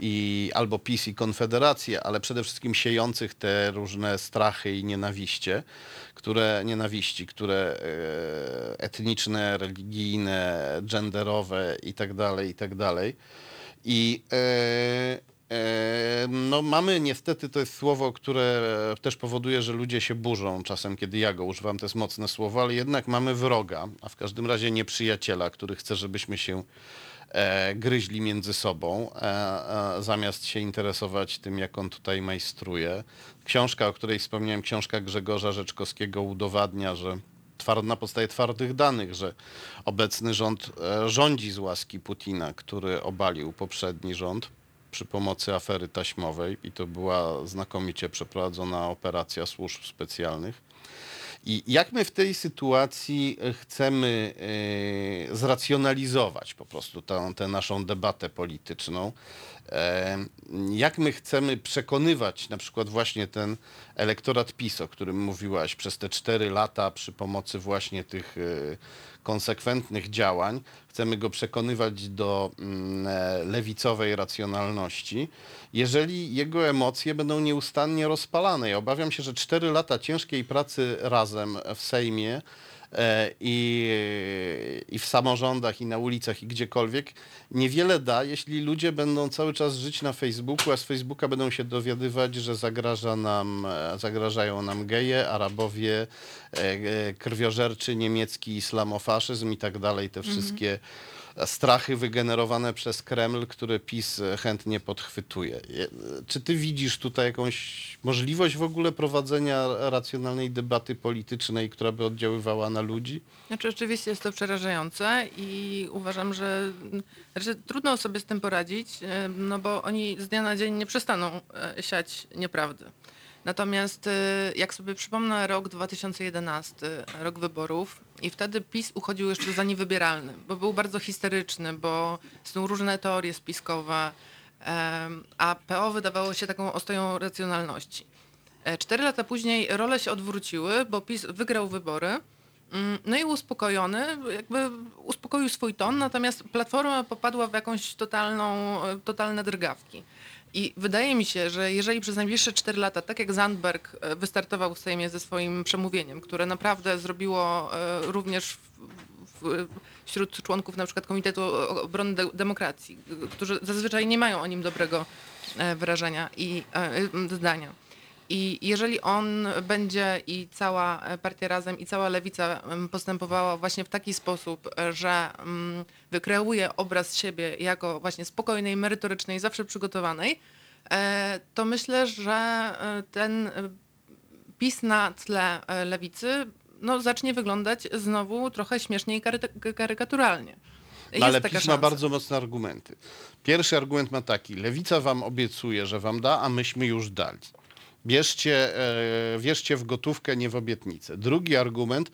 i albo PiS i Konfederację, ale przede wszystkim siejących te różne strachy i nienawiście, które nienawiści, które e, etniczne, religijne, genderowe i tak dalej, i tak. I e, e, no mamy niestety, to jest słowo, które też powoduje, że ludzie się burzą czasem, kiedy ja go używam, to jest mocne słowo, ale jednak mamy wroga, a w każdym razie nieprzyjaciela, który chce, żebyśmy się gryźli między sobą, e, e, zamiast się interesować tym, jak on tutaj majstruje. Książka, o której wspomniałem, książka Grzegorza Rzeczkowskiego udowadnia, że twar- na podstawie twardych danych, że obecny rząd e, rządzi z łaski Putina, który obalił poprzedni rząd przy pomocy afery taśmowej i to była znakomicie przeprowadzona operacja służb specjalnych. I jak my w tej sytuacji e, chcemy e, zracjonalizować po prostu tę, tę naszą debatę polityczną? E, jak my chcemy przekonywać na przykład właśnie ten elektorat PiS, o którym mówiłaś, przez te cztery lata przy pomocy właśnie tych konsekwentnych działań, chcemy go przekonywać do mm, e, lewicowej racjonalności, jeżeli jego emocje będą nieustannie rozpalane. Ja obawiam się, że cztery lata ciężkiej pracy razem w Sejmie i, i w samorządach, i na ulicach, i gdziekolwiek, niewiele da, jeśli ludzie będą cały czas żyć na Facebooku, a z Facebooka będą się dowiadywać, że zagraża nam, e, zagrażają nam geje, Arabowie, e, e, krwiożerczy niemiecki islamofaszyzm i tak dalej, te wszystkie strachy wygenerowane przez Kreml, które PiS chętnie podchwytuje. Je- Czy ty widzisz tutaj jakąś możliwość w ogóle prowadzenia racjonalnej debaty politycznej, która by oddziaływała na ludzi?
Znaczy, rzeczywiście jest to przerażające i uważam, że trudno sobie z tym poradzić, e, no bo oni z dnia na dzień nie przestaną e, siać nieprawdy. Natomiast e, jak sobie przypomnę rok 2011, rok wyborów i wtedy PiS uchodził jeszcze za niewybieralny, bo był bardzo histeryczny, bo są różne teorie spiskowe, a PO wydawało się taką ostoją racjonalności. E, Cztery lata później role się odwróciły, bo PiS wygrał wybory. Mm, No i uspokojony, jakby uspokoił swój ton, natomiast Platforma popadła w jakąś totalną, e, totalne drgawki. I wydaje mi się, że jeżeli przez najbliższe 4 lata, tak jak Zandberg e, wystartował w Sejmie ze swoim przemówieniem, które naprawdę zrobiło e, również wśród członków na przykład Komitetu Obrony De- Demokracji, którzy zazwyczaj nie mają o nim dobrego e, wrażenia i zdania. I jeżeli on będzie i cała partia razem i cała lewica postępowała właśnie w taki sposób, e, że wykreuje obraz siebie jako właśnie spokojnej, merytorycznej, zawsze przygotowanej, e, to myślę, że e, ten PiS na tle lewicy no, zacznie wyglądać znowu trochę śmiesznie i kary- karykaturalnie.
No, ale PiS ma bardzo mocne argumenty. Pierwszy argument ma taki, lewica wam obiecuje, że wam da, a myśmy już dali. Bierzcie, e, wierzcie w gotówkę, nie w obietnicę. Drugi argument,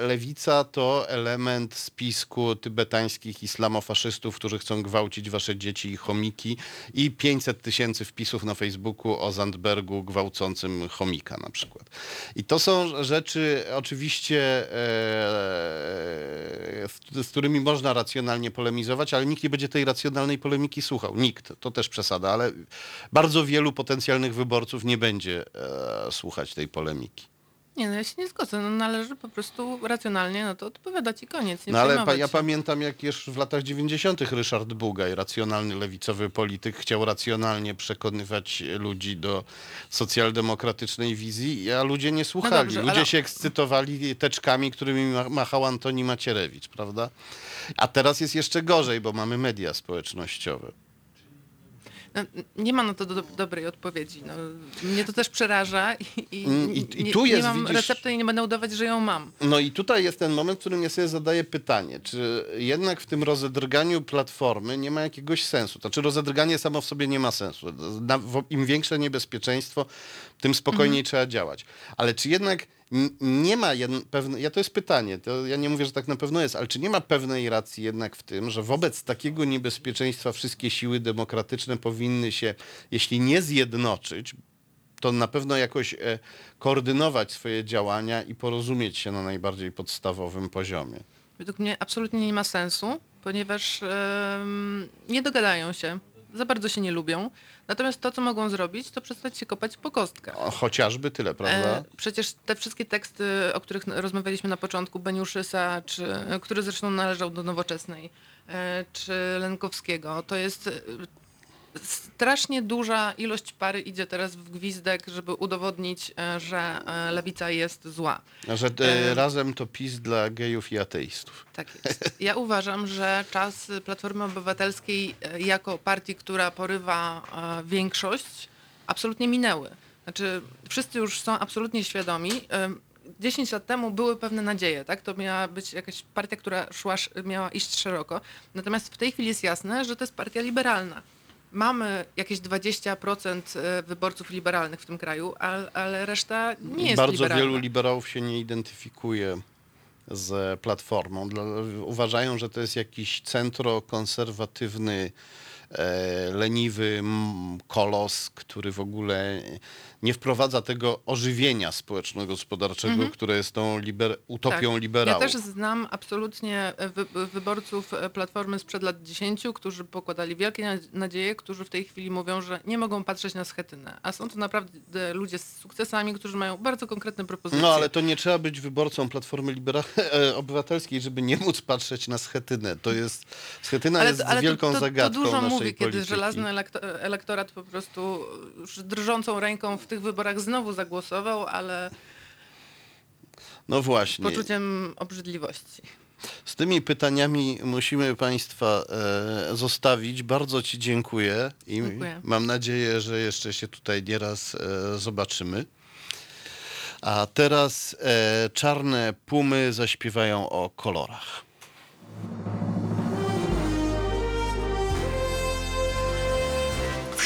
lewica to element spisku tybetańskich islamofaszystów, którzy chcą gwałcić wasze dzieci i chomiki i 500 tysięcy wpisów na Facebooku o Zandbergu gwałcącym chomika na przykład. I to są rzeczy oczywiście, e, z, z którymi można racjonalnie polemizować, ale nikt nie będzie tej racjonalnej polemiki słuchał. Nikt, to też przesada, ale bardzo wielu potencjalnych wyborców nie będzie e, słuchać tej polemiki.
Nie, no ja się nie zgodzę. No, należy po prostu racjonalnie na to odpowiadać i koniec. Nie
No ale pa,
przejmować
ja
się.
pamiętam, jak jeszcze w latach 90. Ryszard Bugaj, racjonalny lewicowy polityk, chciał racjonalnie przekonywać ludzi do socjaldemokratycznej wizji, a ludzie nie słuchali.
dobrze,
ludzie
ale-
się ekscytowali teczkami, którymi ma- machał Antoni Macierewicz, prawda? A teraz jest jeszcze gorzej, bo mamy media społecznościowe.
No, nie ma na to do, do, dobrej odpowiedzi. No, mnie to też przeraża i, i,
Mm, i- i
nie,
tu jest,
nie mam
widzisz-
recepty i nie będę udawać, że ją mam.
No i tutaj jest ten moment, w którym ja sobie zadaję pytanie, czy jednak w tym rozedrganiu platformy nie ma jakiegoś sensu? To znaczy rozedrganie samo w sobie nie ma sensu. Im większe niebezpieczeństwo, tym spokojniej trzeba działać. Ale czy jednak nie ma jedn, pewne, ja to jest pytanie, to ja nie mówię, że tak na pewno jest, ale czy nie ma pewnej racji jednak w tym, że wobec takiego niebezpieczeństwa wszystkie siły demokratyczne powinny się, jeśli nie zjednoczyć, to na pewno jakoś e, koordynować swoje działania i porozumieć się na najbardziej podstawowym poziomie.
Według mnie absolutnie nie ma sensu, ponieważ nie dogadają się, za bardzo się nie lubią. Natomiast to, co mogą zrobić, to przestać się kopać po kostkach.
O, chociażby tyle, prawda?
E, przecież te wszystkie teksty, o których rozmawialiśmy na początku, Beniuszysa, czy, który zresztą należał do Nowoczesnej, e, czy Lenkowskiego, to jest strasznie duża ilość pary idzie teraz w gwizdek, żeby udowodnić, e, że e, lewica jest zła.
Że e,
e,
razem to PiS dla gejów i ateistów.
Tak jest. Ja uważam, że czas Platformy Obywatelskiej jako partii, która porywa większość, absolutnie minęły. Znaczy, wszyscy już są absolutnie świadomi. em, 10 lat temu były pewne nadzieje, tak? To miała być jakaś partia, która szła, sz- miała iść szeroko. Natomiast w tej chwili jest jasne, że to jest partia liberalna. Mamy jakieś 20% e, wyborców liberalnych w tym kraju, ale, reszta nie jest
Bardzo
liberalna.
wielu liberałów się nie identyfikuje z Platformą. Uważają, że to jest jakiś centrokonserwatywny, e, leniwy kolos, który w ogóle nie wprowadza tego ożywienia społeczno-gospodarczego, które jest tą liber, utopią
tak.
liberałów.
Ja też znam absolutnie e, wy, wyborców e, Platformy sprzed lat 10, którzy pokładali wielkie nad- nadzieje, którzy w tej chwili mówią, że nie mogą patrzeć na schetynę. A są to naprawdę ludzie z sukcesami, którzy mają bardzo konkretne propozycje.
No ale to nie trzeba być wyborcą Platformy Libera- e, Obywatelskiej, żeby nie móc patrzeć na schetynę. To jest, schetyna jest
to,
wielką
to, to,
zagadką
to dużo
naszej
mówi, kiedy
polityki.
żelazny elekto- elektorat po prostu już drżącą ręką w tych wyborach znowu zagłosował, ale
No właśnie.
poczuciem obrzydliwości.
Z tymi pytaniami musimy Państwa e, zostawić. Bardzo Ci dziękuję i
Dziękuję.
mam nadzieję, że jeszcze się tutaj nieraz e, zobaczymy. A teraz e, czarne pumy zaśpiewają o kolorach.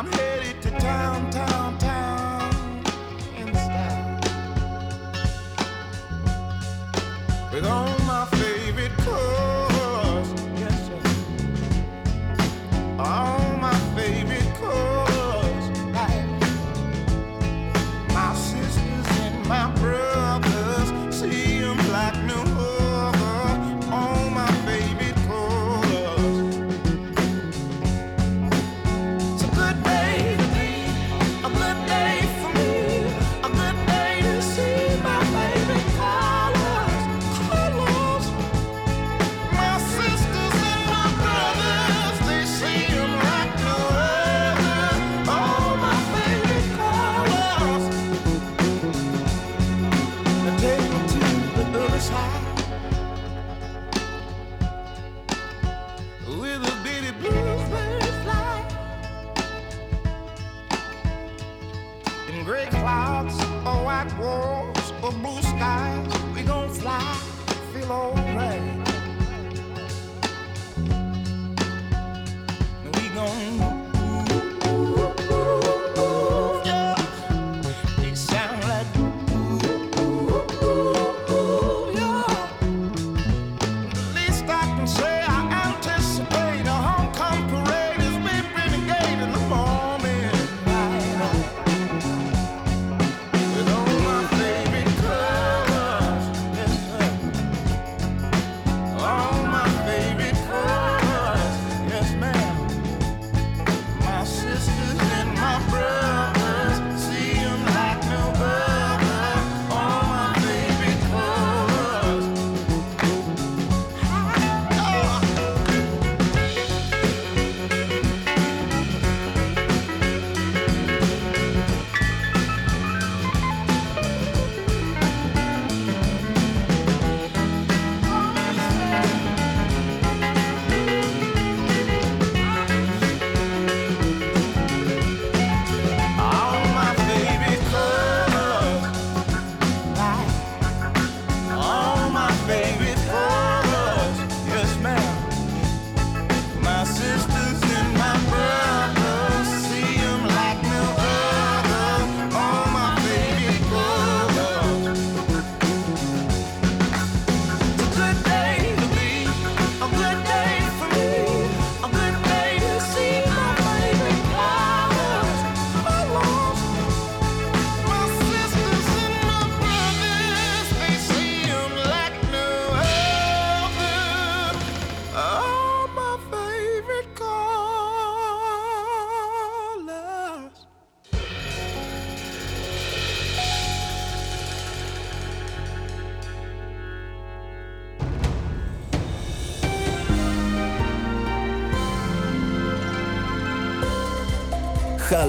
I'm headed to town,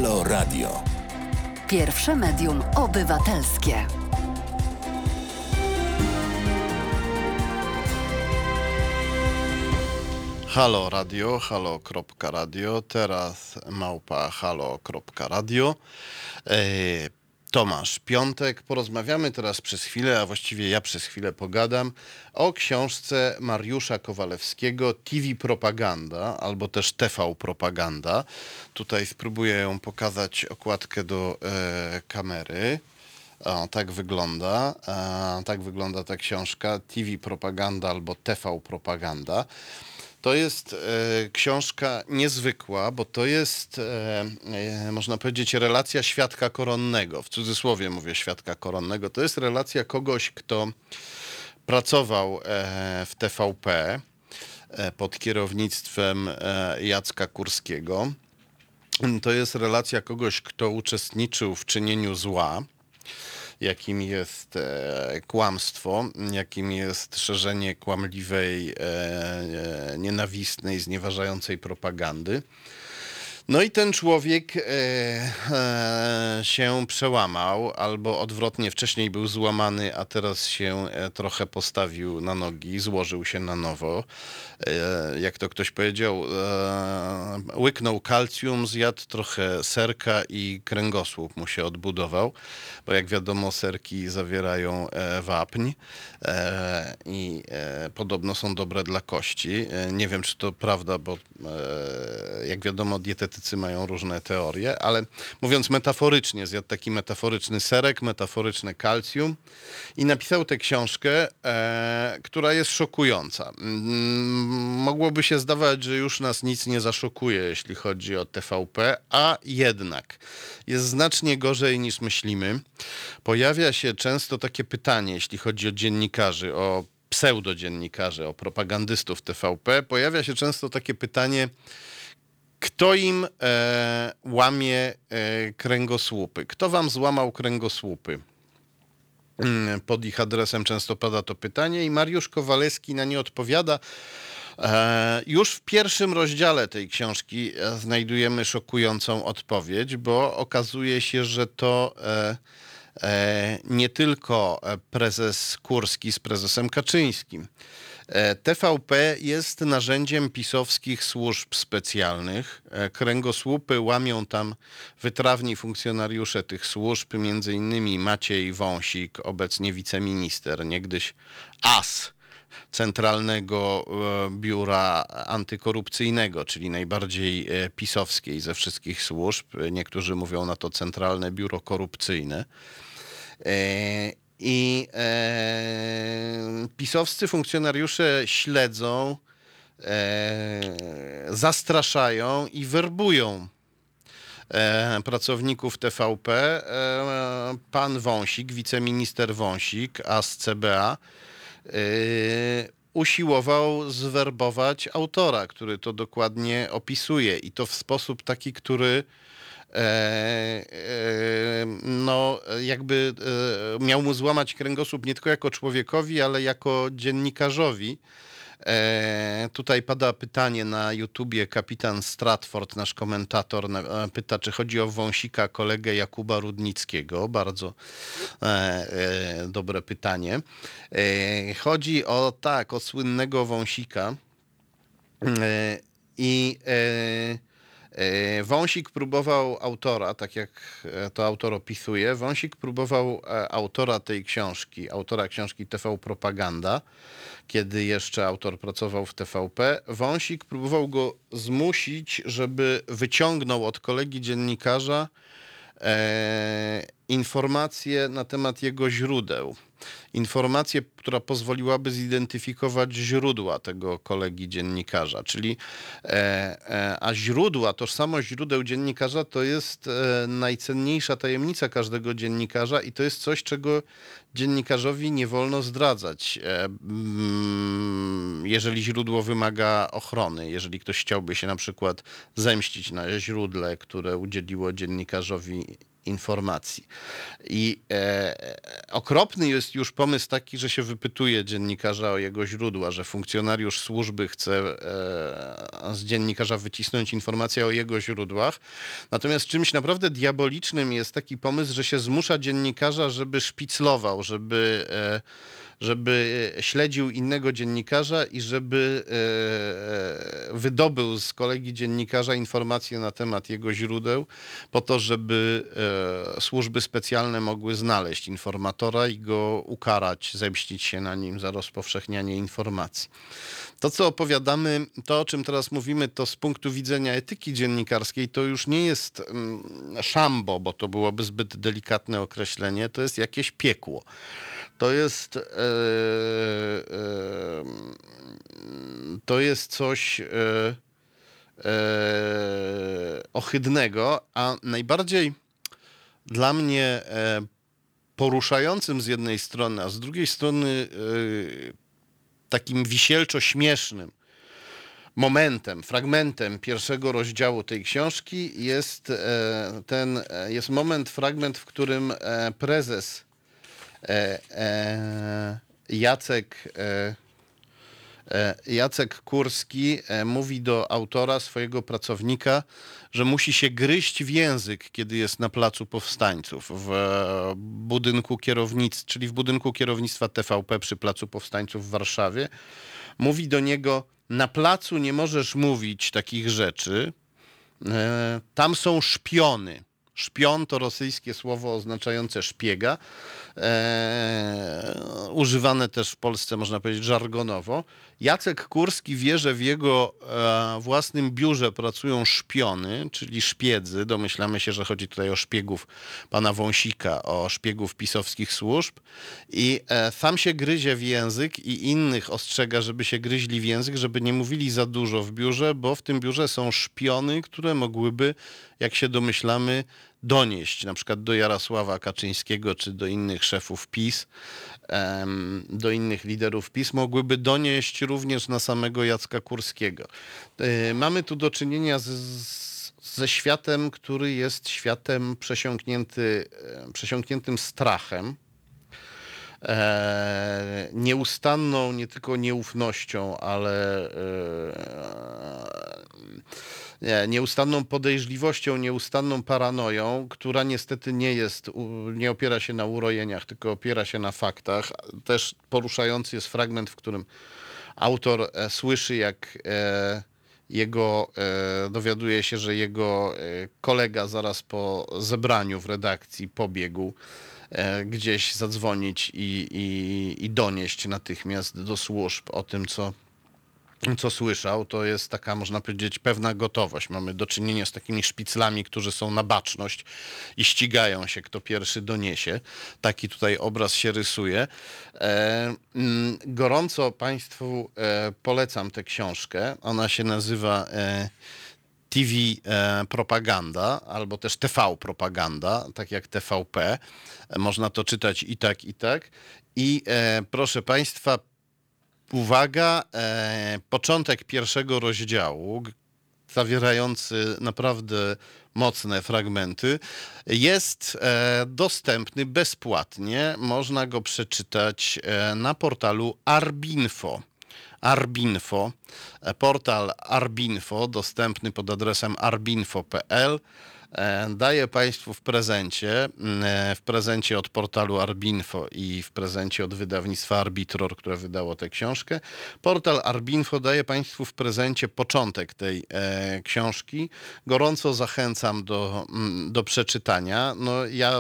Halo Radio.
Pierwsze medium obywatelskie.
Halo Radio, halo.radio, teraz małpa halo.radio. E, Tomasz Piątek. Porozmawiamy teraz przez chwilę, a właściwie ja przez chwilę pogadam o książce Mariusza Kowalewskiego TV Propaganda, albo też TV Propaganda. Tutaj spróbuję ją pokazać okładkę do e, kamery. O, tak wygląda. E, tak wygląda ta książka. TV Propaganda albo TV Propaganda. To jest e, książka niezwykła, bo to jest, e, e, można powiedzieć, relacja świadka koronnego. W cudzysłowie mówię świadka koronnego. To jest relacja kogoś, kto pracował e, w TVP e, pod kierownictwem e, Jacka Kurskiego. To jest relacja kogoś, kto uczestniczył w czynieniu zła jakim jest e, kłamstwo, jakim jest szerzenie kłamliwej, e, e, nienawistnej, znieważającej propagandy. No i ten człowiek e, e, się przełamał, albo odwrotnie, wcześniej był złamany, a teraz się e, trochę postawił na nogi, złożył się na nowo. E, jak to ktoś powiedział, e, łyknął kalcium, zjadł trochę serka i kręgosłup mu się odbudował, bo jak wiadomo serki zawierają e, wapń e, i e, podobno są dobre dla kości. E, nie wiem, czy to prawda, bo e, jak wiadomo dietetycy mają różne teorie, ale mówiąc metaforycznie, zjadł taki metaforyczny serek, metaforyczne kalcium i napisał tę książkę, e, która jest szokująca. Mm, Mogłoby się zdawać, że już nas nic nie zaszokuje, jeśli chodzi o TVP, a jednak jest znacznie gorzej niż myślimy. Pojawia się często takie pytanie, jeśli chodzi o dziennikarzy, o pseudodziennikarzy, o propagandystów TVP. Pojawia się często takie pytanie, kto im e, łamie e, kręgosłupy? Kto wam złamał kręgosłupy? Mm, Pod ich adresem często pada to pytanie i Mariusz Kowalewski na nie odpowiada. E, Już w pierwszym rozdziale tej książki e, znajdujemy szokującą odpowiedź, bo okazuje się, że to e, nie tylko prezes Kurski z prezesem Kaczyńskim TVP jest narzędziem pisowskich służb specjalnych. E, Kręgosłupy łamią tam wytrawni funkcjonariusze tych służb, między innymi Maciej Wąsik, obecnie wiceminister, niegdyś AS Centralnego e, Biura Antykorupcyjnego, czyli najbardziej e, pisowskiej ze wszystkich służb. Niektórzy mówią na to Centralne Biuro Korupcyjne. I e, pisowscy funkcjonariusze śledzą, e, zastraszają i werbują e, pracowników TVP. E, pan Wąsik, wiceminister Wąsik, a z CBA, e, usiłował zwerbować autora, który to dokładnie opisuje i to w sposób taki, który no jakby e, miał mu złamać kręgosłup nie tylko jako człowiekowi, ale jako dziennikarzowi. E, tutaj pada pytanie na YouTubie, kapitan Stratford, nasz komentator, e, pyta, czy chodzi o wąsika kolegę Jakuba Rudnickiego. Bardzo e, e, dobre pytanie. E, chodzi o, tak, o słynnego wąsika. E, I e, e, Wąsik próbował autora, tak jak e, to autor opisuje, Wąsik próbował e, autora tej książki, autora książki TV Propaganda, kiedy jeszcze autor pracował w TVP. Wąsik próbował go zmusić, żeby wyciągnął od kolegi dziennikarza e, informacje na temat jego źródeł. Informację, która pozwoliłaby zidentyfikować źródła tego kolegi dziennikarza. Czyli, e, e, a źródła, tożsamość źródeł dziennikarza to jest e, najcenniejsza tajemnica każdego dziennikarza i to jest coś, czego dziennikarzowi nie wolno zdradzać, mm, jeżeli źródło wymaga ochrony. Jeżeli ktoś chciałby się na przykład zemścić na źródle, które udzieliło dziennikarzowi informacji. I e, okropny jest już pomysł taki, że się wypytuje dziennikarza o jego źródła, że funkcjonariusz służby chce e, z dziennikarza wycisnąć informację o jego źródłach. Natomiast czymś naprawdę diabolicznym jest taki pomysł, że się zmusza dziennikarza, żeby szpiclował, żeby e, żeby śledził innego dziennikarza i żeby e, wydobył z kolegi dziennikarza informacje na temat jego źródeł, po to, żeby e, służby specjalne mogły znaleźć informatora i go ukarać, zemścić się na nim za rozpowszechnianie informacji. To, co opowiadamy, to o czym teraz mówimy, to z punktu widzenia etyki dziennikarskiej, to już nie jest mm, szambo, bo to byłoby zbyt delikatne określenie, to jest jakieś piekło. To jest, e, e, to jest coś e, e, ohydnego, a najbardziej dla mnie e, poruszającym z jednej strony, a z drugiej strony e, takim wisielczo-śmiesznym momentem, fragmentem pierwszego rozdziału tej książki jest e, ten, e, jest moment, fragment, w którym e, prezes Jacek e, e, Jacek Kurski e, mówi do autora, swojego pracownika, że musi się gryźć w język, kiedy jest na placu powstańców w e, budynku kierownictwa, czyli w budynku kierownictwa TVP przy placu powstańców w Warszawie. Mówi do niego, na placu nie możesz mówić takich rzeczy, e, tam są szpiony. Szpion to rosyjskie słowo oznaczające szpiega, e, używane też w Polsce, można powiedzieć, żargonowo. Jacek Kurski wie, że w jego e, własnym biurze pracują szpiony, czyli szpiedzy. Domyślamy się, że chodzi tutaj o szpiegów pana Wąsika, o szpiegów pisowskich służb. I e, sam się gryzie w język i innych ostrzega, żeby się gryźli w język, żeby nie mówili za dużo w biurze, bo w tym biurze są szpiony, które mogłyby, jak się domyślamy, donieść na przykład do Jarosława Kaczyńskiego czy do innych szefów PiS, do innych liderów PiS, mogłyby donieść również na samego Jacka Kurskiego. E, Mamy tu do czynienia z, ze światem, który jest światem przesiąknięty, e, przesiąkniętym strachem, e, nieustanną nie tylko nieufnością, ale nieustanną podejrzliwością, nieustanną paranoją, która niestety nie jest, nie opiera się na urojeniach, tylko opiera się na faktach. Też poruszający jest fragment, w którym autor e, słyszy, jak e, jego, e, dowiaduje się, że jego kolega zaraz po zebraniu w redakcji pobiegł gdzieś zadzwonić i, i, i donieść natychmiast do służb o tym, co, co słyszał, to jest taka, można powiedzieć, pewna gotowość. Mamy do czynienia z takimi szpiclami, którzy są na baczność i ścigają się, kto pierwszy doniesie. Taki tutaj obraz się rysuje. E, mm, gorąco Państwu e, polecam tę książkę. Ona się nazywa e, TV propaganda, albo też TV propaganda, tak jak TVP. Można to czytać i tak, i tak. I proszę Państwa, uwaga, e, początek pierwszego rozdziału, zawierający naprawdę mocne fragmenty, jest e, dostępny bezpłatnie. Można go przeczytać e, na portalu Arbinfo. Arbinfo, e, portal Arbinfo, dostępny pod adresem arbinfo.pl. E, Daję Państwu w prezencie, mm, e, w prezencie od portalu Arbinfo i w prezencie od wydawnictwa Arbitror, które wydało tę książkę. Portal Arbinfo daje Państwu w prezencie początek tej e, książki. Gorąco zachęcam do, mm, do przeczytania. No ja,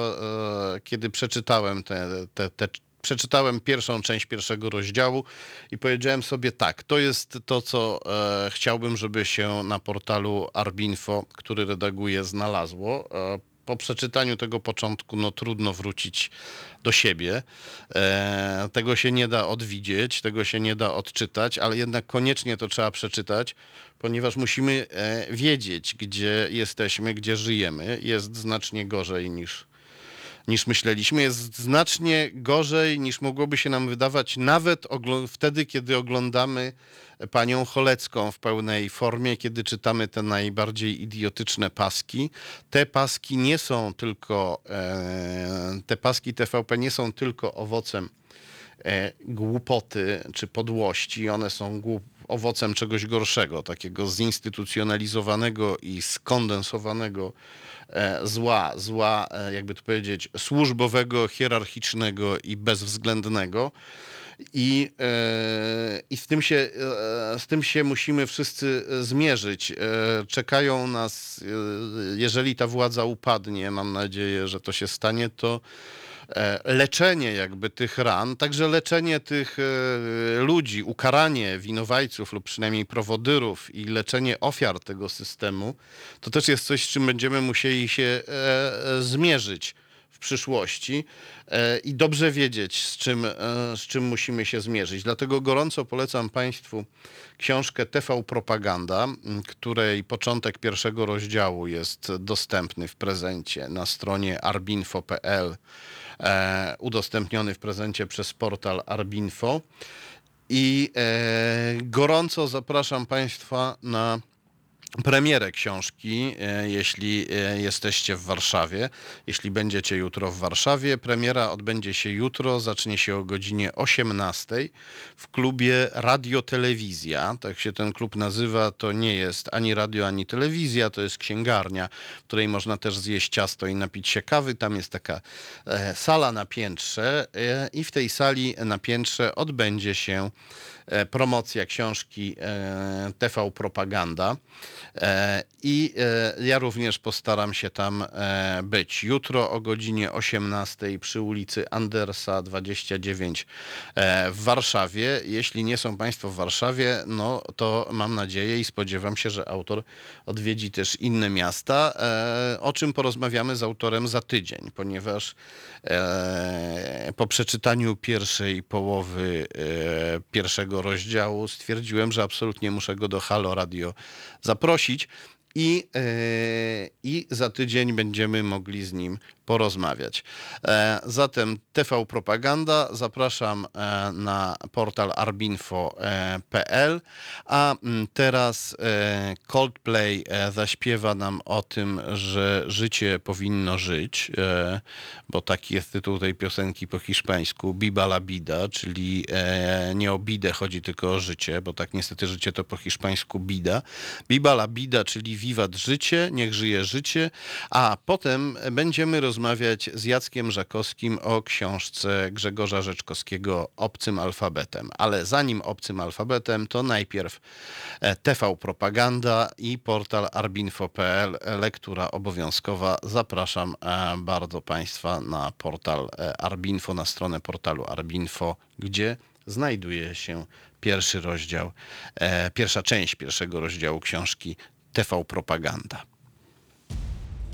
kiedy przeczytałem te, te, te przeczytałem pierwszą część pierwszego rozdziału i powiedziałem sobie tak, to jest to, co e, chciałbym, żeby się na portalu Arbinfo, który redaguję, znalazło. E, po przeczytaniu tego początku, no trudno wrócić do siebie. E, tego się nie da odwidzieć, tego się nie da odczytać, ale jednak koniecznie to trzeba przeczytać, ponieważ musimy e, wiedzieć, gdzie jesteśmy, gdzie żyjemy. Jest znacznie gorzej niż niż myśleliśmy. Jest znacznie gorzej niż mogłoby się nam wydawać, nawet wtedy, kiedy oglądamy panią Cholecką w pełnej formie, kiedy czytamy te najbardziej idiotyczne paski. Te paski nie są tylko, e, te paski TVP nie są tylko owocem e, głupoty czy podłości. One są owocem czegoś gorszego, takiego zinstytucjonalizowanego i skondensowanego zła, zła, e, jakby to powiedzieć, służbowego, hierarchicznego i bezwzględnego. I, e, i z, tym się, e, z tym się musimy wszyscy e, zmierzyć. E, Czekają nas, e, jeżeli ta władza upadnie, mam nadzieję, że to się stanie, to e, leczenie jakby tych ran, także leczenie tych e, ludzi, ukaranie winowajców lub przynajmniej prowodyrów i leczenie ofiar tego systemu, to też jest coś, z czym będziemy musieli się e, e, zmierzyć w przyszłości e, i dobrze wiedzieć, z czym, e, z czym musimy się zmierzyć. Dlatego gorąco polecam Państwu książkę TV Propaganda, której początek pierwszego rozdziału jest dostępny w prezencie na stronie arbinfo.pl, e, udostępniony w prezencie przez portal Arbinfo. I e, gorąco zapraszam Państwa na premierę książki, e, jeśli e, jesteście w Warszawie. Jeśli będziecie jutro w Warszawie, premiera odbędzie się jutro, zacznie się o godzinie 18 w klubie Radio Telewizja. Tak się ten klub nazywa. To nie jest ani radio, ani telewizja, to jest księgarnia, w której można też zjeść ciasto i napić się kawy. Tam jest taka e, sala na piętrze i w tej sali na piętrze odbędzie się promocja książki TV Propaganda. E, I e, ja również postaram się tam e, być. Jutro o godzinie 18 przy ulicy Andersa 29 e, w Warszawie. Jeśli nie są Państwo w Warszawie, no to mam nadzieję i spodziewam się, że autor odwiedzi też inne miasta, o czym porozmawiamy z autorem za tydzień, ponieważ po przeczytaniu pierwszej połowy e, pierwszego rozdziału stwierdziłem, że absolutnie muszę go do Halo Radio zaprosić i, e, i za tydzień będziemy mogli z nim porozmawiać. E, Zatem TV Propaganda zapraszam e, na portal arbinfo.pl, a mm, teraz e, Coldplay zaśpiewa nam o tym, że życie powinno żyć, bo taki jest tytuł tej piosenki po hiszpańsku, Biba la Bida, czyli nie o bidę chodzi tylko o życie, bo tak niestety życie to po hiszpańsku bida. Biba la Bida, czyli wiwat życie, niech żyje życie, a potem będziemy rozmawiać porozmawiać z Jackiem Żakowskim o książce Grzegorza Rzeczkowskiego Obcym alfabetem. Ale zanim Obcym alfabetem, to najpierw e, TV Propaganda i portal arbinfo.pl, lektura obowiązkowa. Zapraszam e, bardzo Państwa na portal e, Arbinfo, na stronę portalu Arbinfo, gdzie znajduje się pierwszy rozdział, e, pierwsza część pierwszego rozdziału książki TV Propaganda.